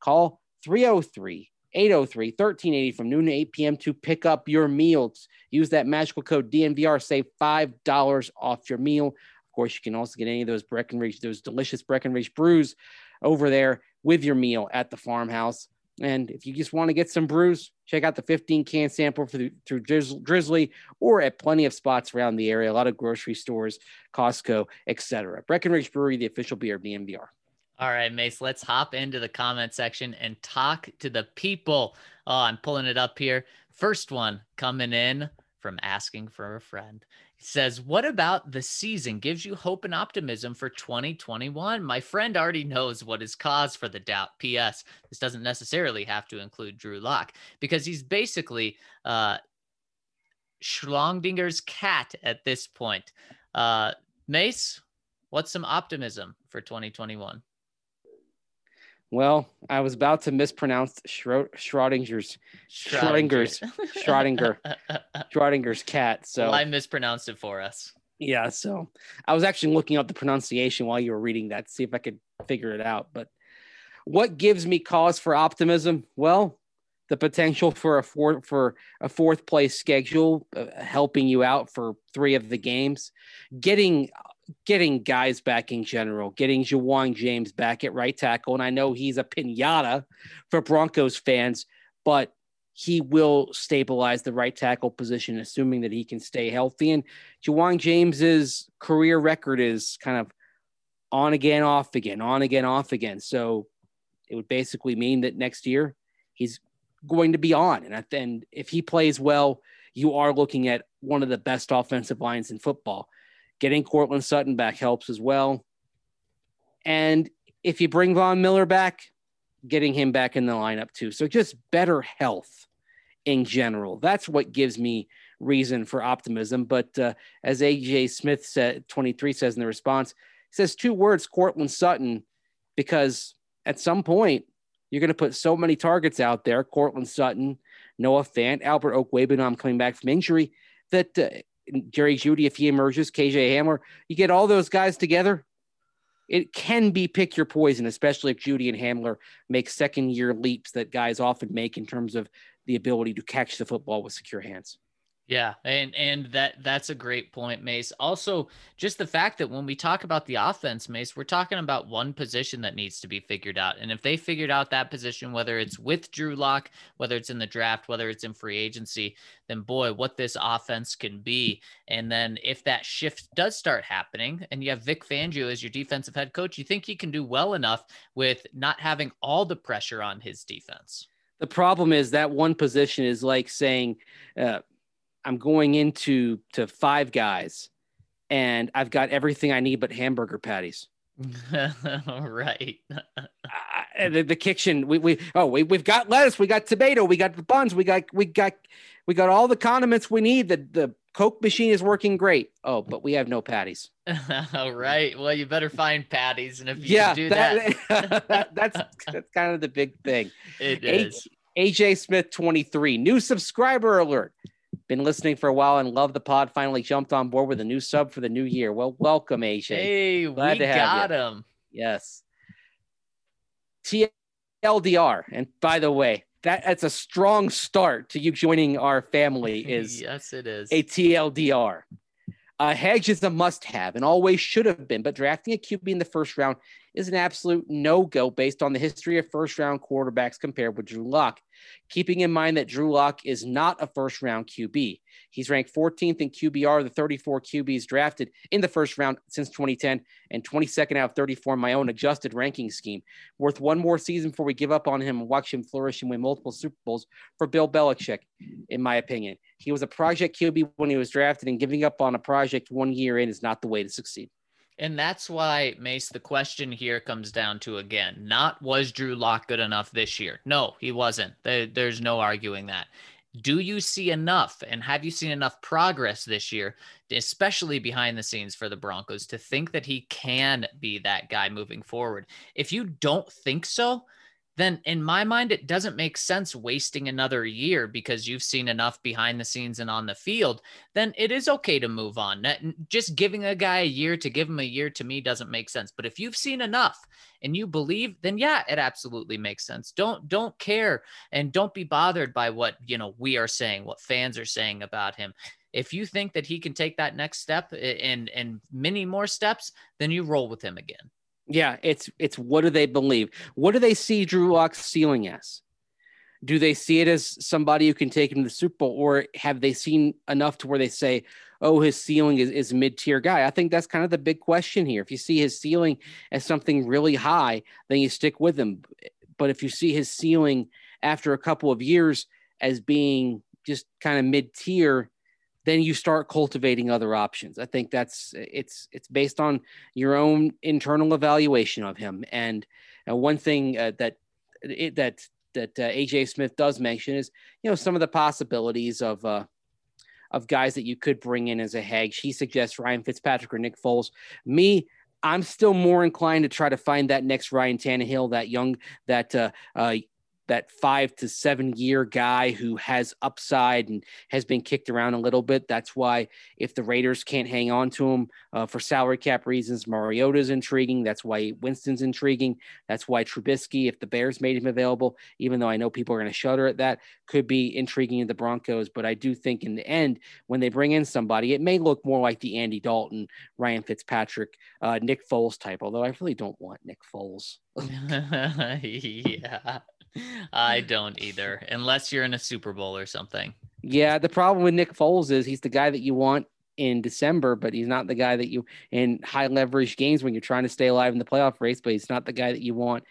Call 303 803 1380 from noon to 8 p.m. to pick up your meals. Use that magical code DNVR, save $5 off your meal. Of course, you can also get any of those Breckenridge, those delicious Breckenridge brews over there with your meal at the farmhouse. And if you just want to get some brews, check out the 15 can sample through, through Drizly or at plenty of spots around the area, a lot of grocery stores, Costco, etc. Breckenridge Brewery, the official beer of DNVR. All right, Mace, let's hop into the comment section and talk to the people. Oh, I'm pulling it up here. First one coming in from asking for a friend. He says, What about the season gives you hope and optimism for 2021? My friend already knows what is cause for the doubt. P.S. This doesn't necessarily have to include Drew Lock because he's basically uh, Schlongdinger's cat at this point. Uh, Mace, what's some optimism for 2021? Well, I was about to mispronounce Schrodinger's Schrodinger's Schrodinger Schrodinger's <laughs> cat. So well, I mispronounced it for us. Yeah, so I was actually looking up the pronunciation while you were reading that to see if I could figure it out. But what gives me cause for optimism? Well, the potential for a fourth for a fourth place schedule, uh, helping you out for three of the games, getting getting guys back in general, getting Ja'Wuan James back at right tackle. And I know he's a pinata for Broncos fans, but he will stabilize the right tackle position, assuming that he can stay healthy. And Ja'Wuan James's career record is kind of on again, off again, on again, off again. So it would basically mean that next year he's going to be on. And, and if he plays well, you are looking at one of the best offensive lines in football. Getting Courtland Sutton back helps as well. And if you bring Von Miller back, getting him back in the lineup too. So just better health in general. That's what gives me reason for optimism. But uh, as AJ Smith said, 23 says in the response, he says two words, Courtland Sutton, because at some point you're going to put so many targets out there, Courtland Sutton, Noah Fant, Albert Okwuegbunam coming back from injury, that uh, Jerry Jeudy if he emerges, KJ Hamler, you get all those guys together, it can be pick your poison, especially if Jeudy and Hamler make second year leaps that guys often make in terms of the ability to catch the football with secure hands. Yeah, and and that that's a great point, Mace. Also, just the fact that when we talk about the offense, Mace, we're talking about one position that needs to be figured out. And if they figured out that position, whether it's with Drew Lock, whether it's in the draft, whether it's in free agency, then boy, what this offense can be. And then if that shift does start happening, and you have Vic Fangio as your defensive head coach, you think he can do well enough with not having all the pressure on his defense. The problem is that one position is like saying. Uh, I'm going into to five guys and I've got everything I need but hamburger patties. <laughs> right. <laughs> uh, the, the, kitchen, we, we oh we, we've got lettuce, we got tomato, we got the buns, we got we got we got all the condiments we need. The the Coke machine is working great. Oh, but we have no patties. <laughs> all right. Well, you better find patties, and if you yeah, do that, that that's that's kind of the big thing. It is. AJ Smith 23, new subscriber alert. Been listening for a while and love the pod. Finally jumped on board with a new sub for the new year. Well, welcome, AJ. Hey, Glad we got you. him. Yes. TLDR. And by the way, that, that's a strong start to you joining our family <laughs> is yes it is a tldr uh, hedge is a must have and always should have been but drafting a qb in the first round is an absolute no go based on the history of first round quarterbacks compared with Drew Lock. Keeping in mind that Drew Lock is not a first round QB. He's ranked 14th in QBR, the 34 QBs drafted in the first round since 2010, and 22nd out of 34 in my own adjusted ranking scheme. Worth one more season before we give up on him and watch him flourish and win multiple Super Bowls for Bill Belichick, in my opinion. He was a project QB when he was drafted, and giving up on a project one year in is not the way to succeed. And that's why, Mace, the question here comes down to again, not was Drew Lock good enough this year? No, he wasn't. there's no arguing that. Do you see enough and have you seen enough progress this year, especially behind the scenes for the Broncos, to think that he can be that guy moving forward? If you don't think so, then in my mind, it doesn't make sense wasting another year because you've seen enough behind the scenes and on the field. Then it is okay to move on. Just giving a guy a year to give him a year to me doesn't make sense. But if you've seen enough and you believe, then yeah, it absolutely makes sense. Don't don't care and don't be bothered by what you know we are saying, what fans are saying about him if you think that he can take that next step and and many more steps, then you roll with him again. Yeah, it's it's what do they believe? What do they see Drew Lock's ceiling as? Do they see it as somebody who can take him to the Super Bowl, or have they seen enough to where they say, "Oh, his ceiling is, is mid tier guy"? I think that's kind of the big question here. If you see his ceiling as something really high, then you stick with him. But if you see his ceiling after a couple of years as being just kind of mid tier, then you start cultivating other options. I think that's it's it's based on your own internal evaluation of him. And uh, one thing uh, that it, that that uh, AJ Smith does mention is you know some of the possibilities of uh, of guys that you could bring in as a hedge. He suggests Ryan Fitzpatrick or Nick Foles. Me, I'm still more inclined to try to find that next Ryan Tannehill, that young, that uh, uh, that five to seven year guy who has upside and has been kicked around a little bit. That's why if the Raiders can't hang on to him uh, for salary cap reasons, Mariota's intriguing. That's why Winston's intriguing. That's why Trubisky, if the Bears made him available, even though I know people are going to shudder at that, could be intriguing in the Broncos. But I do think in the end, when they bring in somebody, it may look more like the Andy Dalton, Ryan Fitzpatrick, uh, Nick Foles type. Although I really don't want Nick Foles. <laughs> <laughs> yeah. I <laughs> don't either, unless you're in a Super Bowl or something. Yeah, the problem with Nick Foles is he's the guy that you want in December, but he's not the guy that you in high leverage games when you're trying to stay alive in the playoff race, but he's not the guy that you want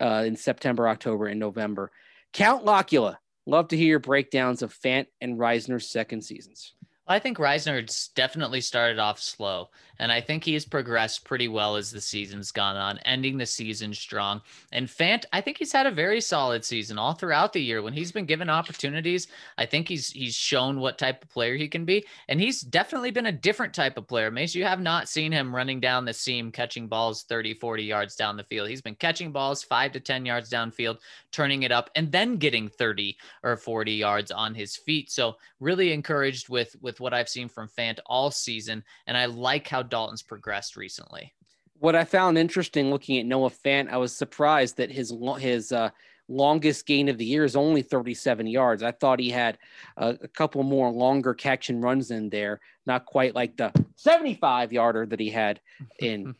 uh, in September, October, and November. Count Locula, love to hear your breakdowns of Fant and Risner's second seasons. I think Risner's definitely started off slow, and I think he has progressed pretty well as the season's gone on, ending the season strong. And Fant, I think he's had a very solid season all throughout the year. When he's been given opportunities, I think he's he's shown what type of player he can be, and he's definitely been a different type of player. Mace, you have not seen him running down the seam, catching balls 30, 40 yards down the field. He's been catching balls five to 10 yards downfield, turning it up, and then getting 30 or 40 yards on his feet. So really encouraged with with what I've seen from Fant all season, and I like how Dalton's progressed recently. What I found interesting looking at Noah Fant, I was surprised that his his uh, longest gain of the year is only 37 yards. I thought he had a, a couple more longer catch and runs in there, not quite like the 75 yarder that he had <laughs> in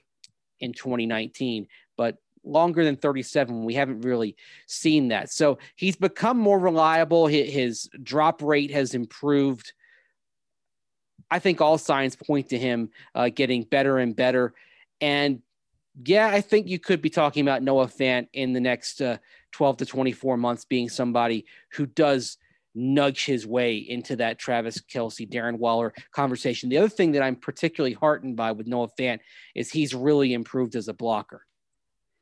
in 2019, but longer than 37. We haven't really seen that. So he's become more reliable. His, his drop rate has improved. I think all signs point to him uh, getting better and better. And yeah, I think you could be talking about Noah Fant in the next uh, 12 to 24 months being somebody who does nudge his way into that Travis Kelce, Darren Waller conversation. The other thing that I'm particularly heartened by with Noah Fant is he's really improved as a blocker.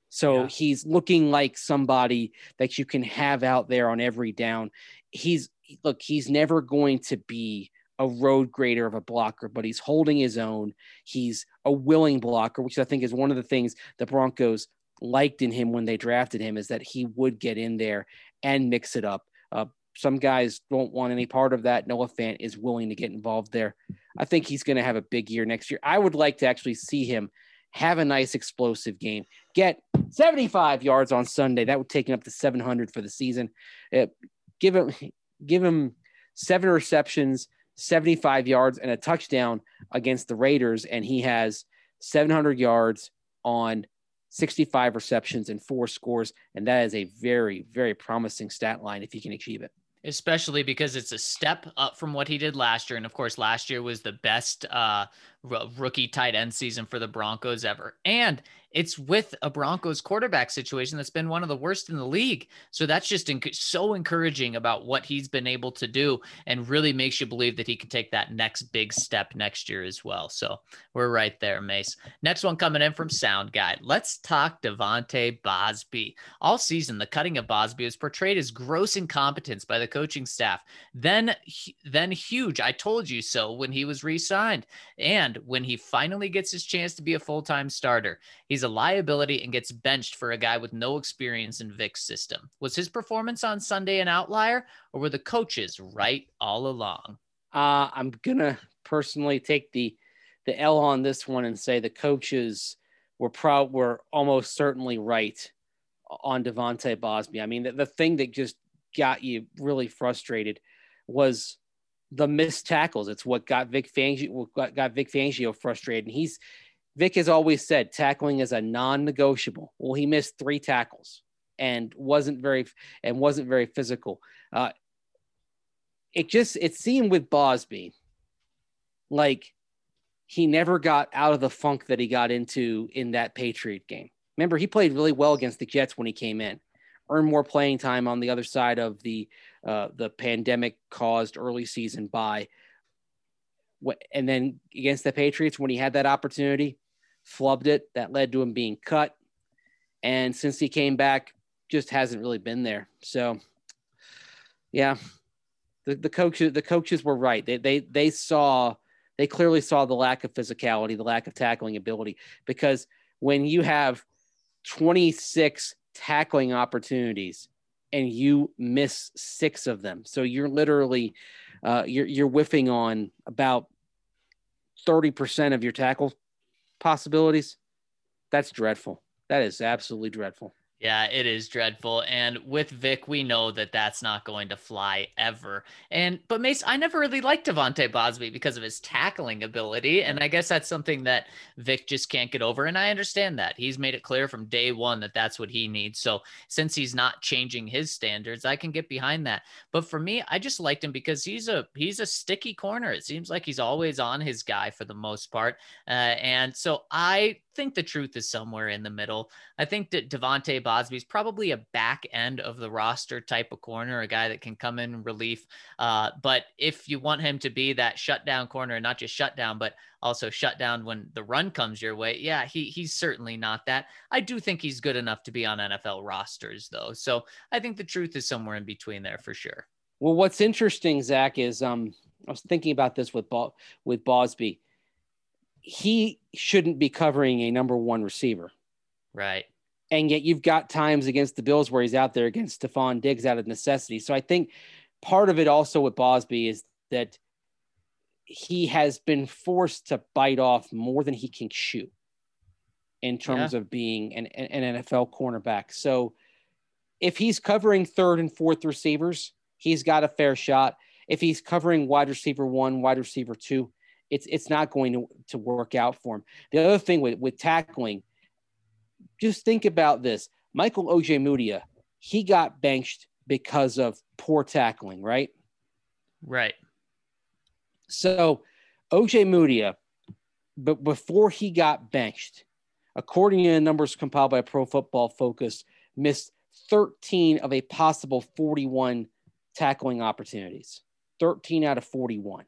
So yeah. he's looking like somebody that you can have out there on every down. He's look, he's never going to be a road grader of a blocker, but he's holding his own. He's a willing blocker, which I think is one of the things the Broncos liked in him when they drafted him is that he would get in there and mix it up. Uh, some guys don't want any part of that. Noah Fant is willing to get involved there. I think he's going to have a big year next year. I would like to actually see him have a nice explosive game, get 75 yards on Sunday. That would take him up to 700 for the season. Uh, give him, give him seven receptions, 75 yards and a touchdown against the Raiders, and he has 700 yards on 65 receptions and four scores. And that is a very, very promising stat line if he can achieve it. Especially because it's a step up from what he did last year. And of course, last year was the best uh, rookie tight end season for the Broncos ever. And it's with a Broncos quarterback situation that's been one of the worst in the league. So that's just so encouraging about what he's been able to do and really makes you believe that he can take that next big step next year as well. So we're right there, Mace. Next one coming in from Sound Guy. Let's talk De'Vante Bausby. All season, the cutting of Bausby is portrayed as gross incompetence by the coaching staff. Then, then huge. I told you so when he was re-signed. And when he finally gets his chance to be a full-time starter, he's a liability and gets benched for a guy with no experience in Vic's system. Was his performance on Sunday an outlier, or were the coaches right all along? Uh, I'm gonna personally take the the L on this one and say the coaches were proud were almost certainly right on De'Vante Bausby. I mean, the, the thing that just got you really frustrated was the missed tackles. It's what got Vic Fangio got Vic Fangio frustrated. And he's Vic has always said tackling is a non-negotiable. Well, he missed three tackles and wasn't very and wasn't very physical. Uh, it just it seemed with Bausby like he never got out of the funk that he got into in that Patriot game. Remember, he played really well against the Jets when he came in, earned more playing time on the other side of the uh, the pandemic caused early season by. And then against the Patriots, when he had that opportunity, flubbed it. That led to him being cut. And since he came back, just hasn't really been there. So, yeah, the, the coaches the coaches were right. They they they saw they clearly saw the lack of physicality, the lack of tackling ability, because when you have 26 tackling opportunities and you miss six of them. So you're literally uh, you're you're whiffing on about 30% of your tackle possibilities. That's dreadful. That is absolutely dreadful. Yeah, it is dreadful. And with Vic, we know that that's not going to fly ever. And but Mace, I never really liked De'Vante Bausby because of his tackling ability, and I guess that's something that Vic just can't get over. And I understand that he's made it clear from day one that that's what he needs. So since he's not changing his standards, I can get behind that. But for me, I just liked him because he's a he's a sticky corner. It seems like he's always on his guy for the most part, uh, and so I think the truth is somewhere in the middle. I think that De'Vante Bausby is probably a back end of the roster type of corner, a guy that can come in relief. Uh, but if you want him to be that shutdown corner, not just shutdown, but also shut down when the run comes your way, yeah, he he's certainly not that. I do think he's good enough to be on NFL rosters, though. So I think the truth is somewhere in between there for sure. Well, what's interesting, Zach, is um, I was thinking about this with Bo- with Bausby. He shouldn't be covering a number one receiver, right? And yet you've got times against the Bills where he's out there against Stefon Diggs out of necessity. So I think part of it also with Bausby is that he has been forced to bite off more than he can chew in terms yeah. of being an, an NFL cornerback. So if he's covering third and fourth receivers, he's got a fair shot. If he's covering wide receiver one, wide receiver two, it's it's not going to, to work out for him. The other thing with, with tackling, just think about this. Michael Ojemudia, he got benched because of poor tackling, right? Right. So Ojemudia, but before he got benched, according to the numbers compiled by Pro Football Focus, missed 13 of a possible 41 tackling opportunities. 13 out of 41.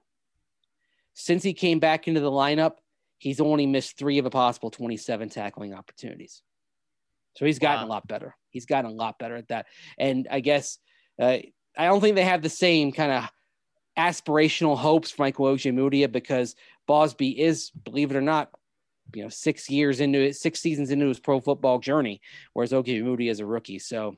Since he came back into the lineup, he's only missed three of a possible 27 tackling opportunities. So he's gotten wow. a lot better. He's gotten a lot better at that. And I guess uh, I don't think they have the same kind of aspirational hopes for Michael Ojemudia because Bausby is, believe it or not, you know, six years into it, six seasons into his pro football journey, whereas Ojemudia is a rookie. So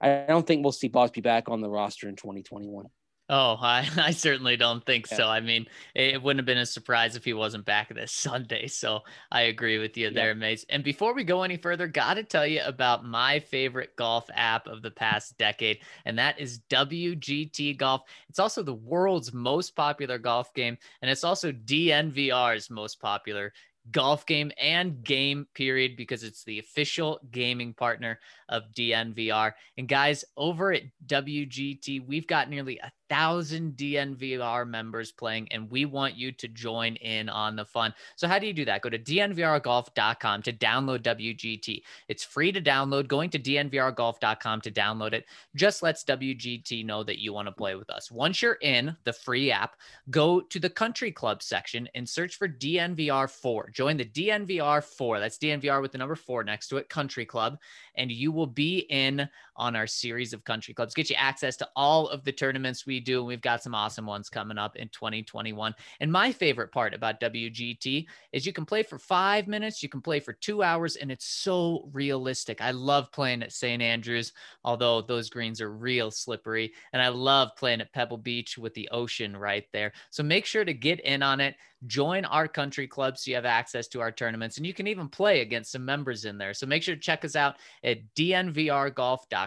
I don't think we'll see Bausby back on the roster in 2021. Oh, I, <laughs> I certainly don't think yeah. so. I mean, it wouldn't have been a surprise if he wasn't back this <laughs> Sunday. So I agree with you there, yeah. Mace. And before we go any further, got to tell you about my favorite golf app of the past decade, and that is WGT Golf. It's also the world's most popular golf game, and it's also DNVR's most popular golf game and game period because it's the official gaming partner of DNVR. And guys, over at WGT, we've got nearly a thousand DNVR members playing, and we want you to join in on the fun. So, how do you do that? Go to dnvrgolf.com to download WGT. It's free to download. Going to dnvrgolf.com to download it just lets WGT know that you want to play with us. Once you're in the free app, go to the country club section and search for DNVR4. Join the DNVR4. That's DNVR with the number four next to it, country club, and you will be in on our series of country clubs. Get you access to all of the tournaments we do. And we've got some awesome ones coming up in 2021. And my favorite part about WGT is you can play for five minutes, you can play for two hours, and it's so realistic. I love playing at St. Andrews, although those greens are real slippery. And I love playing at Pebble Beach with the ocean right there. So make sure to get in on it. Join our country club so you have access to our tournaments and you can even play against some members in there. So make sure to check us out at dnvrgolf.com.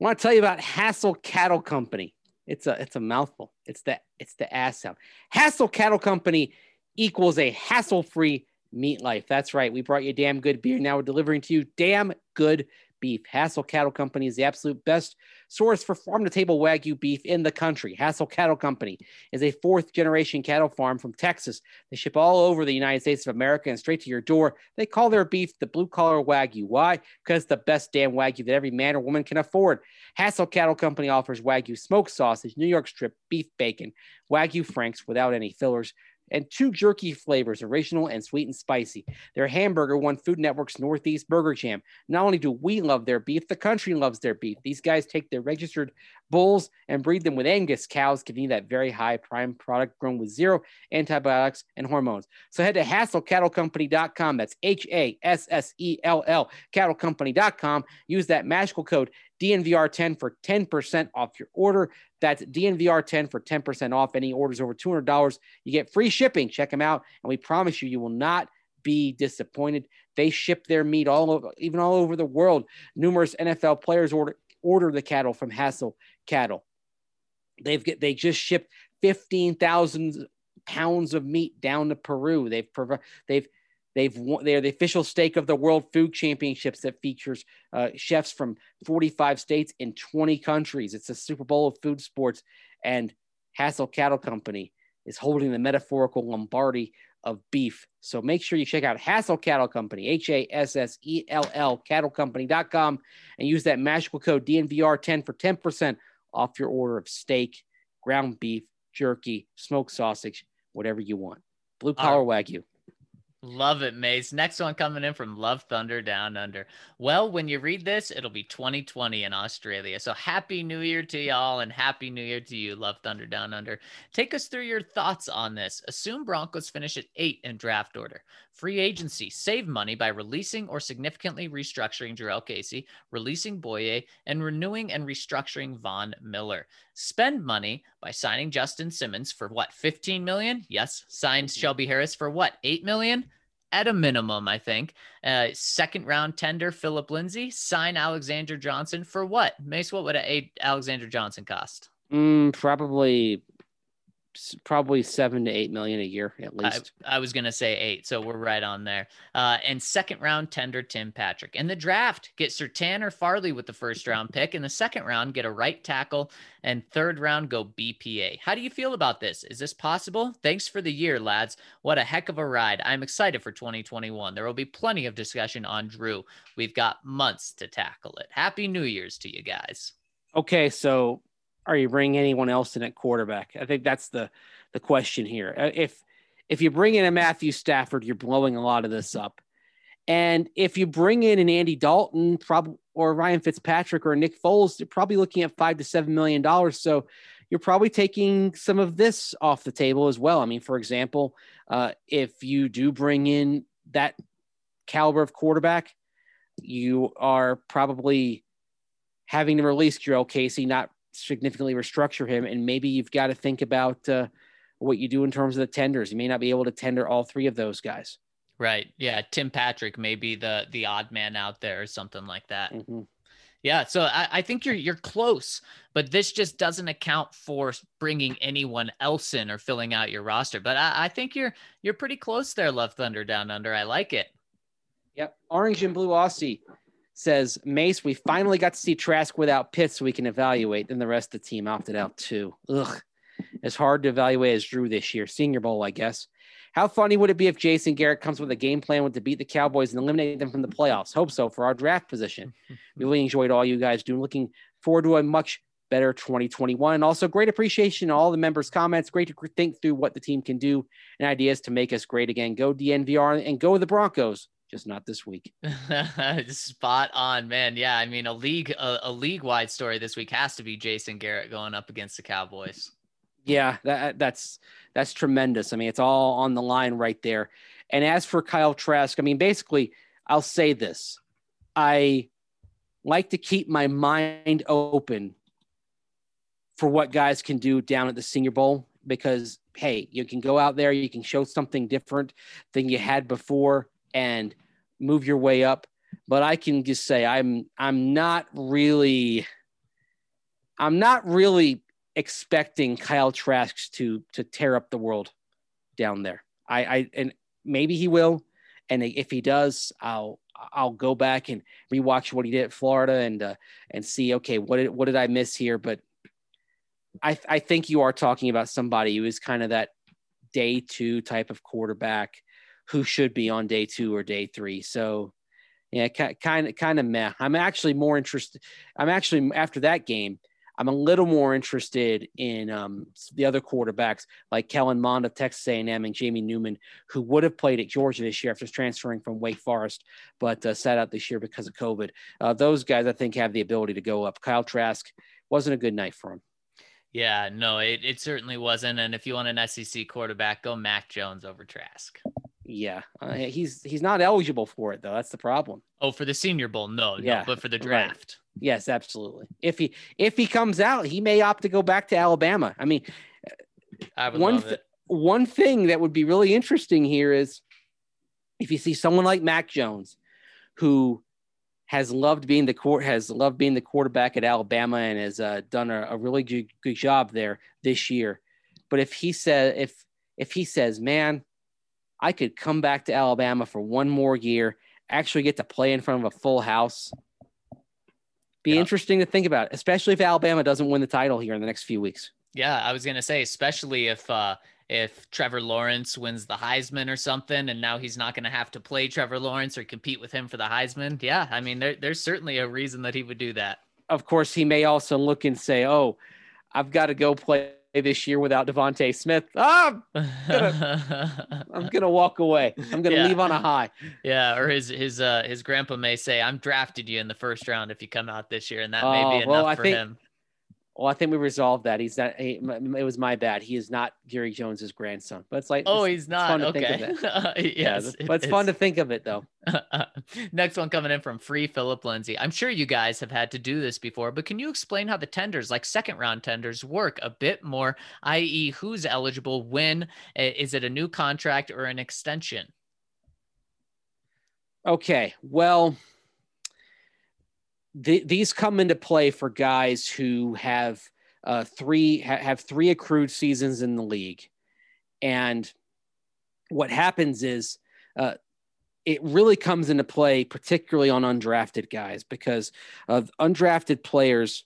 I want to tell you about Hassell Cattle Company. It's a it's a mouthful. It's the it's the ass sound. Hassell Cattle Company equals a hassle-free meat life. That's right. We brought you damn good beer. Now we're delivering to you damn good beef. Hassell Cattle Company is the absolute best source for farm to table Wagyu beef in the country. Hassell Cattle Company is a fourth generation cattle farm from Texas. They ship all over the United States of America and straight to your door. They call their beef the blue collar Wagyu. Why? Because the best damn Wagyu that every man or woman can afford. Hassell Cattle Company offers Wagyu smoked sausage, New York strip, beef bacon, Wagyu Franks without any fillers and two jerky flavors, original and sweet and spicy. Their hamburger won Food Network's Northeast Burger Jam. Not only do we love their beef, the country loves their beef. These guys take their registered bulls and breed them with Angus cows, giving you that very high prime product grown with zero antibiotics and hormones. So head to hassellcattlecompany.com. That's H A S S E L L cattlecompany.com. Use that magical code DNVR10 for 10% off your order. That's DNVR10 for 10% off any orders over $200. You get free shipping. Check them out. And we promise you, you will not be disappointed. They ship their meat all over, even all over the world. Numerous NFL players order order the cattle from Hassell Cattle. They've get, they just shipped 15,000 pounds of meat down to Peru. They've they've They've won, they're the official stake of the World Food Championships that features uh, chefs from 45 states in 20 countries. It's a Super Bowl of food sports, and Hassell Cattle Company is holding the metaphorical Lombardi of beef. So make sure you check out Hassell Cattle Company, H A S S E L L cattlecompany.com, and use that magical code DNVR10 for 10% off your order of steak, ground beef, jerky, smoked sausage, whatever you want. Blue collar Wagyu. Love it, Mace. Next one coming in from Love Thunder Down Under. Well, when you read this, it'll be 2020 in Australia. So happy New Year to y'all and happy New Year to you, Love Thunder Down Under. Take us through your thoughts on this. Assume Broncos finish at eight in draft order. Free agency, save money by releasing or significantly restructuring Jurrell Casey, releasing Bouye, and renewing and restructuring Von Miller. Spend money by signing Justin Simmons for what, 15 million? Yes. Signed Shelby Harris for what, 8 million? At a minimum, I think. Uh, second round tender, Philip Lindsay. Sign Alexander Johnson for what? Mace, what would a Alexander Johnson cost? Mm, probably probably seven to eight million a year at least. I, I was going to say eight, so we're right on there. Uh, and second round tender Tim Patrick. And the draft, get Sir Tanner Farley with the first round pick. and the second round, get a right tackle. And third round, go BPA. How do you feel about this? Is this possible? Thanks for the year, lads. What a heck of a ride. I'm excited for 2021. There will be plenty of discussion on Drew. We've got months to tackle it. Happy New Year's to you guys. Okay, so are you bringing anyone else in at quarterback? I think that's the the question here. Uh, if if you bring in a Matthew Stafford, you're blowing a lot of this up. And if you bring in an Andy Dalton, probably or Ryan Fitzpatrick or Nick Foles, you're probably looking at five to seven million dollars. So you're probably taking some of this off the table as well. I mean, for example, uh, if you do bring in that caliber of quarterback, you are probably having to release Jurrell Casey, not significantly restructure him. And maybe you've got to think about uh, what you do in terms of the tenders. You may not be able to tender all three of those guys. Right. Yeah. Tim Patrick may be the the odd man out there or something like that. Mm-hmm. Yeah, so I, I, think you're you're close, but this just doesn't account for bringing anyone else in or filling out your roster. But I, I think you're you're pretty close there, Love Thunder Down Under. I like it. Yep, orange and blue Aussie says Mace, we finally got to see Trask without Pitts so we can evaluate. Then the rest of the team opted out too. Ugh. It's hard to evaluate as Drew this year. Senior Bowl, I guess. How funny would it be if Jason Garrett comes with a game plan with to beat the Cowboys and eliminate them from the playoffs? Hope so for our draft position. We <laughs> really enjoyed all you guys doing. Looking forward to a much better 2021. And also great appreciation to all the members' comments. Great to think through what the team can do and ideas to make us great again. Go DNVR and go the Broncos just not this week. <laughs> Spot on, man. Yeah, I mean, a league a, a league wide story this week has to be Jason Garrett going up against the Cowboys. Yeah, that that's that's tremendous. I mean, it's all on the line right there. And as for Kyle Trask, I mean, basically, I'll say this: I like to keep my mind open for what guys can do down at the Senior Bowl because hey, you can go out there, you can show something different than you had before, and move your way up. But I can just say I'm I'm not really I'm not really expecting Kyle Trask to to tear up the world down there. I, I and maybe he will, and if he does, I'll I'll go back and rewatch what he did at Florida and uh, and see okay what did what did I miss here? But I I think you are talking about somebody who is kind of that day two type of quarterback who should be on day two or day three. So yeah, kind of kind of meh. I'm actually more interested. I'm actually after that game. I'm a little more interested in um, the other quarterbacks like Kellen Mond of Texas A&M and Jamie Newman, who would have played at Georgia this year after transferring from Wake Forest, but uh, sat out this year because of COVID. Uh, those guys, I think, have the ability to go up. Kyle Trask wasn't a good night for him. Yeah, no, it, it certainly wasn't. And if you want an SEC quarterback, go Mac Jones over Trask. Yeah, uh, he's he's not eligible for it though. That's the problem. Oh, for the Senior Bowl, no, yeah, no, but for the draft. Right. Yes, absolutely. If he if he comes out, he may opt to go back to Alabama. I mean, I one th- one thing that would be really interesting here is if you see someone like Mac Jones, who has loved being the court has loved being the quarterback at Alabama and has uh, done a, a really good, good job there this year. But if he said if if he says, man, I could come back to Alabama for one more year, actually get to play in front of a full house. Be yeah. interesting to think about, especially if Alabama doesn't win the title here in the next few weeks. Yeah, I was gonna say, especially if uh, if Trevor Lawrence wins the Heisman or something, and now he's not going to have to play Trevor Lawrence or compete with him for the Heisman. Yeah, I mean, there, there's certainly a reason that he would do that. Of course, he may also look and say, "Oh, I've got to go play this year without DeVonta Smith. Ah, I'm gonna, <laughs> I'm gonna walk away. I'm gonna yeah. leave on a high. Yeah, or his his uh his grandpa may say, "I'm drafted you in the first round if you come out this year," and that may be enough well, for think, him. Well, I think we resolved that. He's not. He, it was my bad. He is not Jerry Jones's grandson. But it's like, oh, it's, he's not. okay. <laughs> Uh, yes, yeah, but it's fun to think of it though. <laughs> Next one coming in from Free Philip Lindsay. I'm sure you guys have had to do this before, but can you explain how the tenders, like second round tenders, work a bit more? I.e., who's eligible? When is it a new contract or an extension? Okay. Well the, these come into play for guys who have uh, three ha- have three accrued seasons in the league, and what happens is uh, it really comes into play, particularly on undrafted guys, because of undrafted players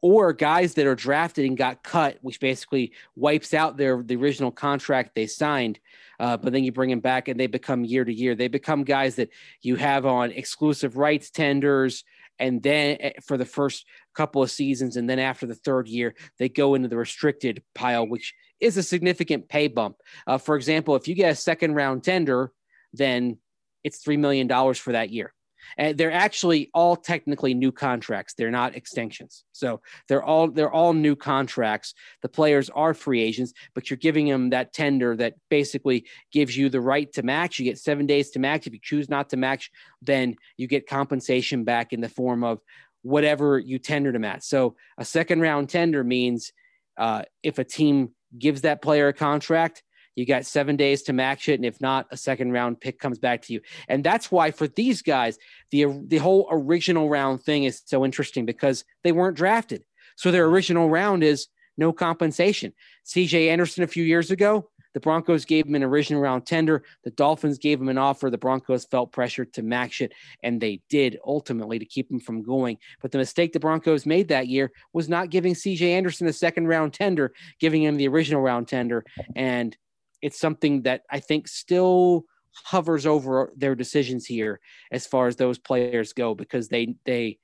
or guys that are drafted and got cut, which basically wipes out their the original contract they signed. Uh, but then you bring them back and they become year to year. They become guys that you have on exclusive rights tenders and then eh, for the first couple of seasons and then after the third year they go into the restricted pile which is a significant pay bump. Uh, for example if you get a second round tender then it's $3 million for that year and they're actually all technically new contracts. They're not extensions. So they're all they're all new contracts. The players are free agents but you're giving them that tender that basically gives you the right to match you get seven days to match if you choose not to match then you get compensation back in the form of whatever you tender them at. So a second round tender means uh, if a team gives that player a contract you got seven days to match it, and if not, a second round pick comes back to you. And that's why for these guys, the the whole original round thing is so interesting because they weren't drafted. So their original round is no compensation. CJ Anderson a few years ago, the Broncos gave him an original round tender. The Dolphins gave him an offer. The Broncos felt pressure to match it, and they did ultimately to keep him from going. But the mistake the Broncos made that year was not giving CJ Anderson a second round tender, giving him the original round tender. And it's something that I think still hovers over their decisions here as far as those players go because they they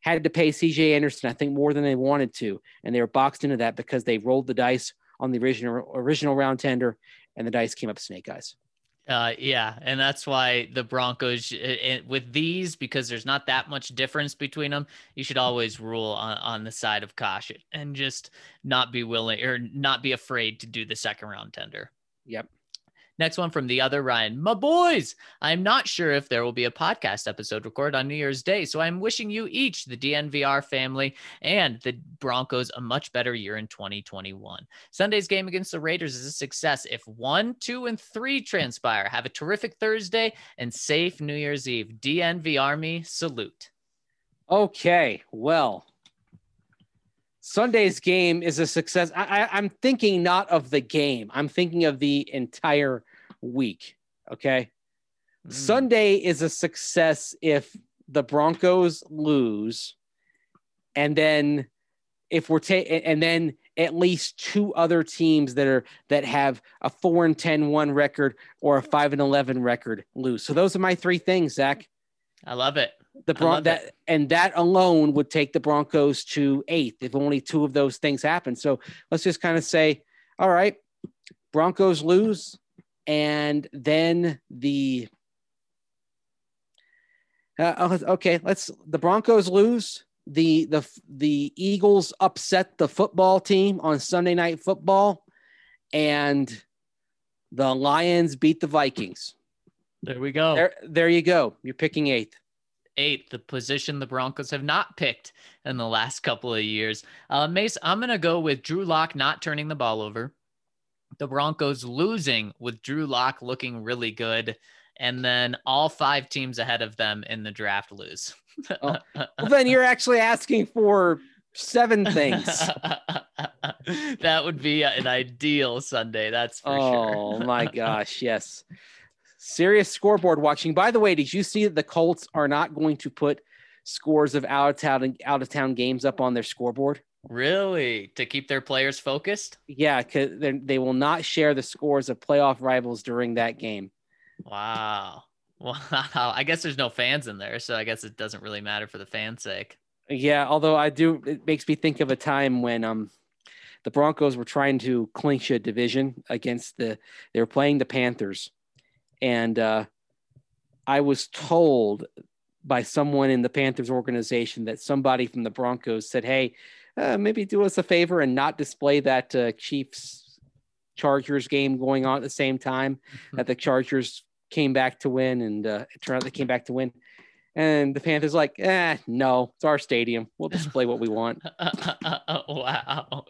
had to pay CJ Anderson I think more than they wanted to and they were boxed into that because they rolled the dice on the original original round tender and the dice came up snake eyes. Uh, yeah, and that's why the Broncos it, with these because there's not that much difference between them. You should always rule on, on the side of caution and just not be willing or not be afraid to do the second round tender. Yep. Next one from the other Ryan. My boys, I'm not sure if there will be a podcast episode recorded on New Year's Day, so I'm wishing you each, the DNVR family, and the Broncos a much better year in 2021. Sunday's game against the Raiders is a success. If one, two, and three transpire, have a terrific Thursday and safe New Year's Eve. DNV Army, salute. Okay, well, Sunday's game is a success. I, am thinking not of the game. I'm thinking of the entire week. Okay. Mm. Sunday is a success if the Broncos lose, and then if we're taking, and then at least two other teams that are that have a four and 10 one record or a five and 11 record lose. So those are my three things, Zach. I love it. The Bron- that it. and that alone would take the Broncos to eighth if only two of those things happen. So let's just kind of say, all right, Broncos lose, and then the uh, oh, okay, let's the Broncos lose. The the the Eagles upset the football team on Sunday night football, and the Lions beat the Vikings. There we go. There, there you go. You're picking eighth eight, the position the Broncos have not picked in the last couple of years. Uh, Mace, I'm going to go with Drew Lock not turning the ball over, the Broncos losing with Drew Lock looking really good, and then all five teams ahead of them in the draft lose. oh, well, <laughs> then you're actually asking for seven things. <laughs> that would be an ideal Sunday. That's for oh, sure. Oh my <laughs> gosh. Yes serious scoreboard watching. By the way, did you see that the Colts are not going to put scores of out of town out of town games up on their scoreboard? Really? To keep their players focused? Yeah, because they will not share the scores of playoff rivals during that game. Wow. <laughs> Wow. I guess there's no fans in there, so I guess it doesn't really matter for the fans' sake. Yeah, although I do, it makes me think of a time when um the Broncos were trying to clinch a division against the they were playing the Panthers, and uh, I was told by someone in the Panthers organization that somebody from the Broncos said, "Hey, uh, maybe do us a favor and not display that uh, Chiefs Chargers game going on at the same time mm-hmm. <laughs> that the Chargers came back to win, and uh, it turned out they came back to win." And the Panthers like, eh, no, it's our stadium. We'll display what we want. <laughs> wow,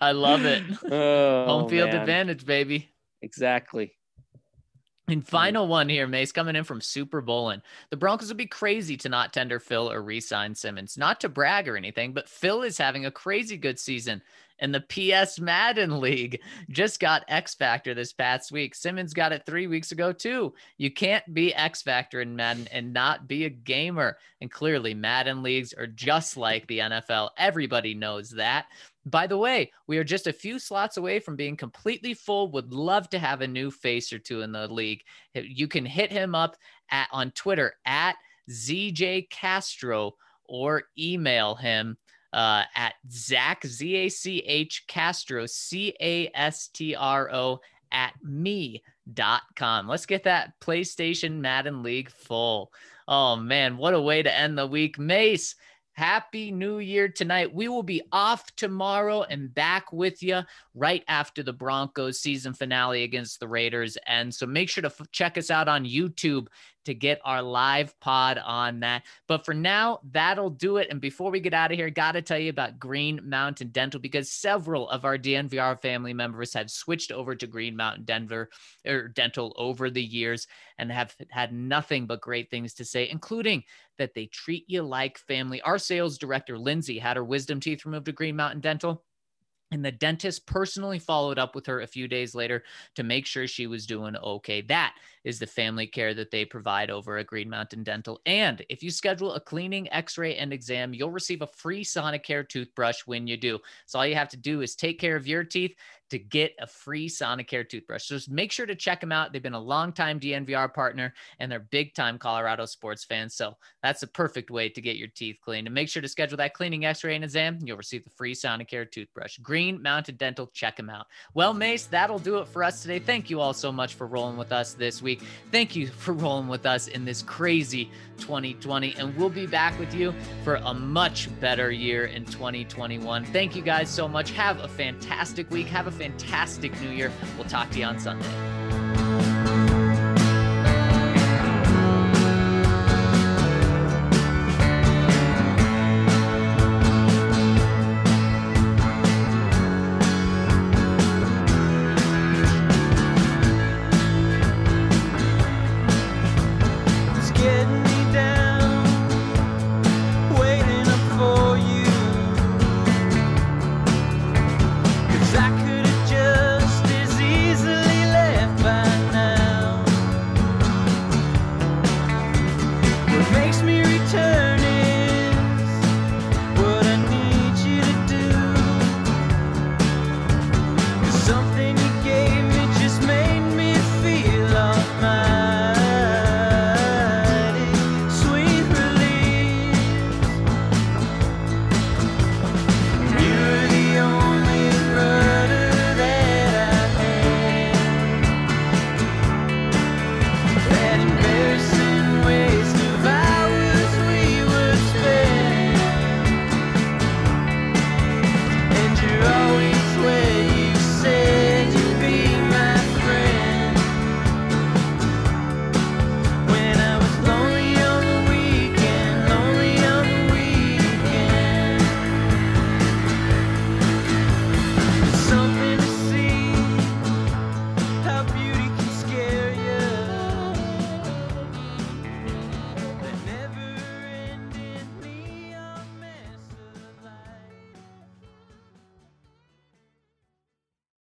I love it. <laughs> Oh, Home field man. advantage, baby. Exactly. And <laughs> final one here, Mace, coming in from Super Bowling. The Broncos would be crazy to not tender Phil or re-sign Simmons. Not to brag or anything, but Phil is having a crazy good season in the PS Madden <laughs> League. Just got X Factor this past week. Simmons got it three weeks ago, too. You can't be X Factor in Madden and not be a gamer. And clearly, Madden leagues are just like the NFL. Everybody knows that. By the way, we are just a few slots away from being completely full. Would love to have a new face or two in the league. You can hit him up at on Twitter at ZJ Castro or email him uh, at Zach Z A C H Castro C A S T R O at me.com. Let's get that PlayStation Madden League full. Oh man, what a way to end the week. Mace, Happy New Year tonight. We will be off tomorrow and back with you right after the Broncos season finale against the Raiders. And so make sure to f- check us out on YouTube to get our live pod on that. But for now, that'll do it. And before we get out of here, got to tell you about Green Mountain Dental because several of our DNVR family members have switched over to Green Mountain Denver or Dental over the years and have had nothing but great things to say, including that they treat you like family. Our sales director, Lindsay, had her wisdom teeth removed at Green Mountain Dental. And the dentist personally followed up with her a few days later to make sure she was doing okay. That is the family care that they provide over at Green Mountain Dental. And if you schedule a cleaning, x ray, and exam, you'll receive a free Sonicare toothbrush when you do. So all you have to do is take care of your teeth to get a free Sonicare toothbrush. So just make sure to check them out. They've been a long-time DNVR partner and they're big-time Colorado sports fans. So that's a perfect way to get your teeth cleaned. And make sure to schedule that cleaning, x-ray, and exam. You'll receive the free Sonicare toothbrush. Green Mountain Dental, check them out. Well, Mace, that'll do it for us today. Thank you all so much for rolling with us this week. Thank you <laughs> for rolling with us in this crazy 2020. And we'll be back with you for a much better year in 2021. Thank you guys so much. Have a fantastic week. Have a fantastic new year. We'll talk to you on Sunday.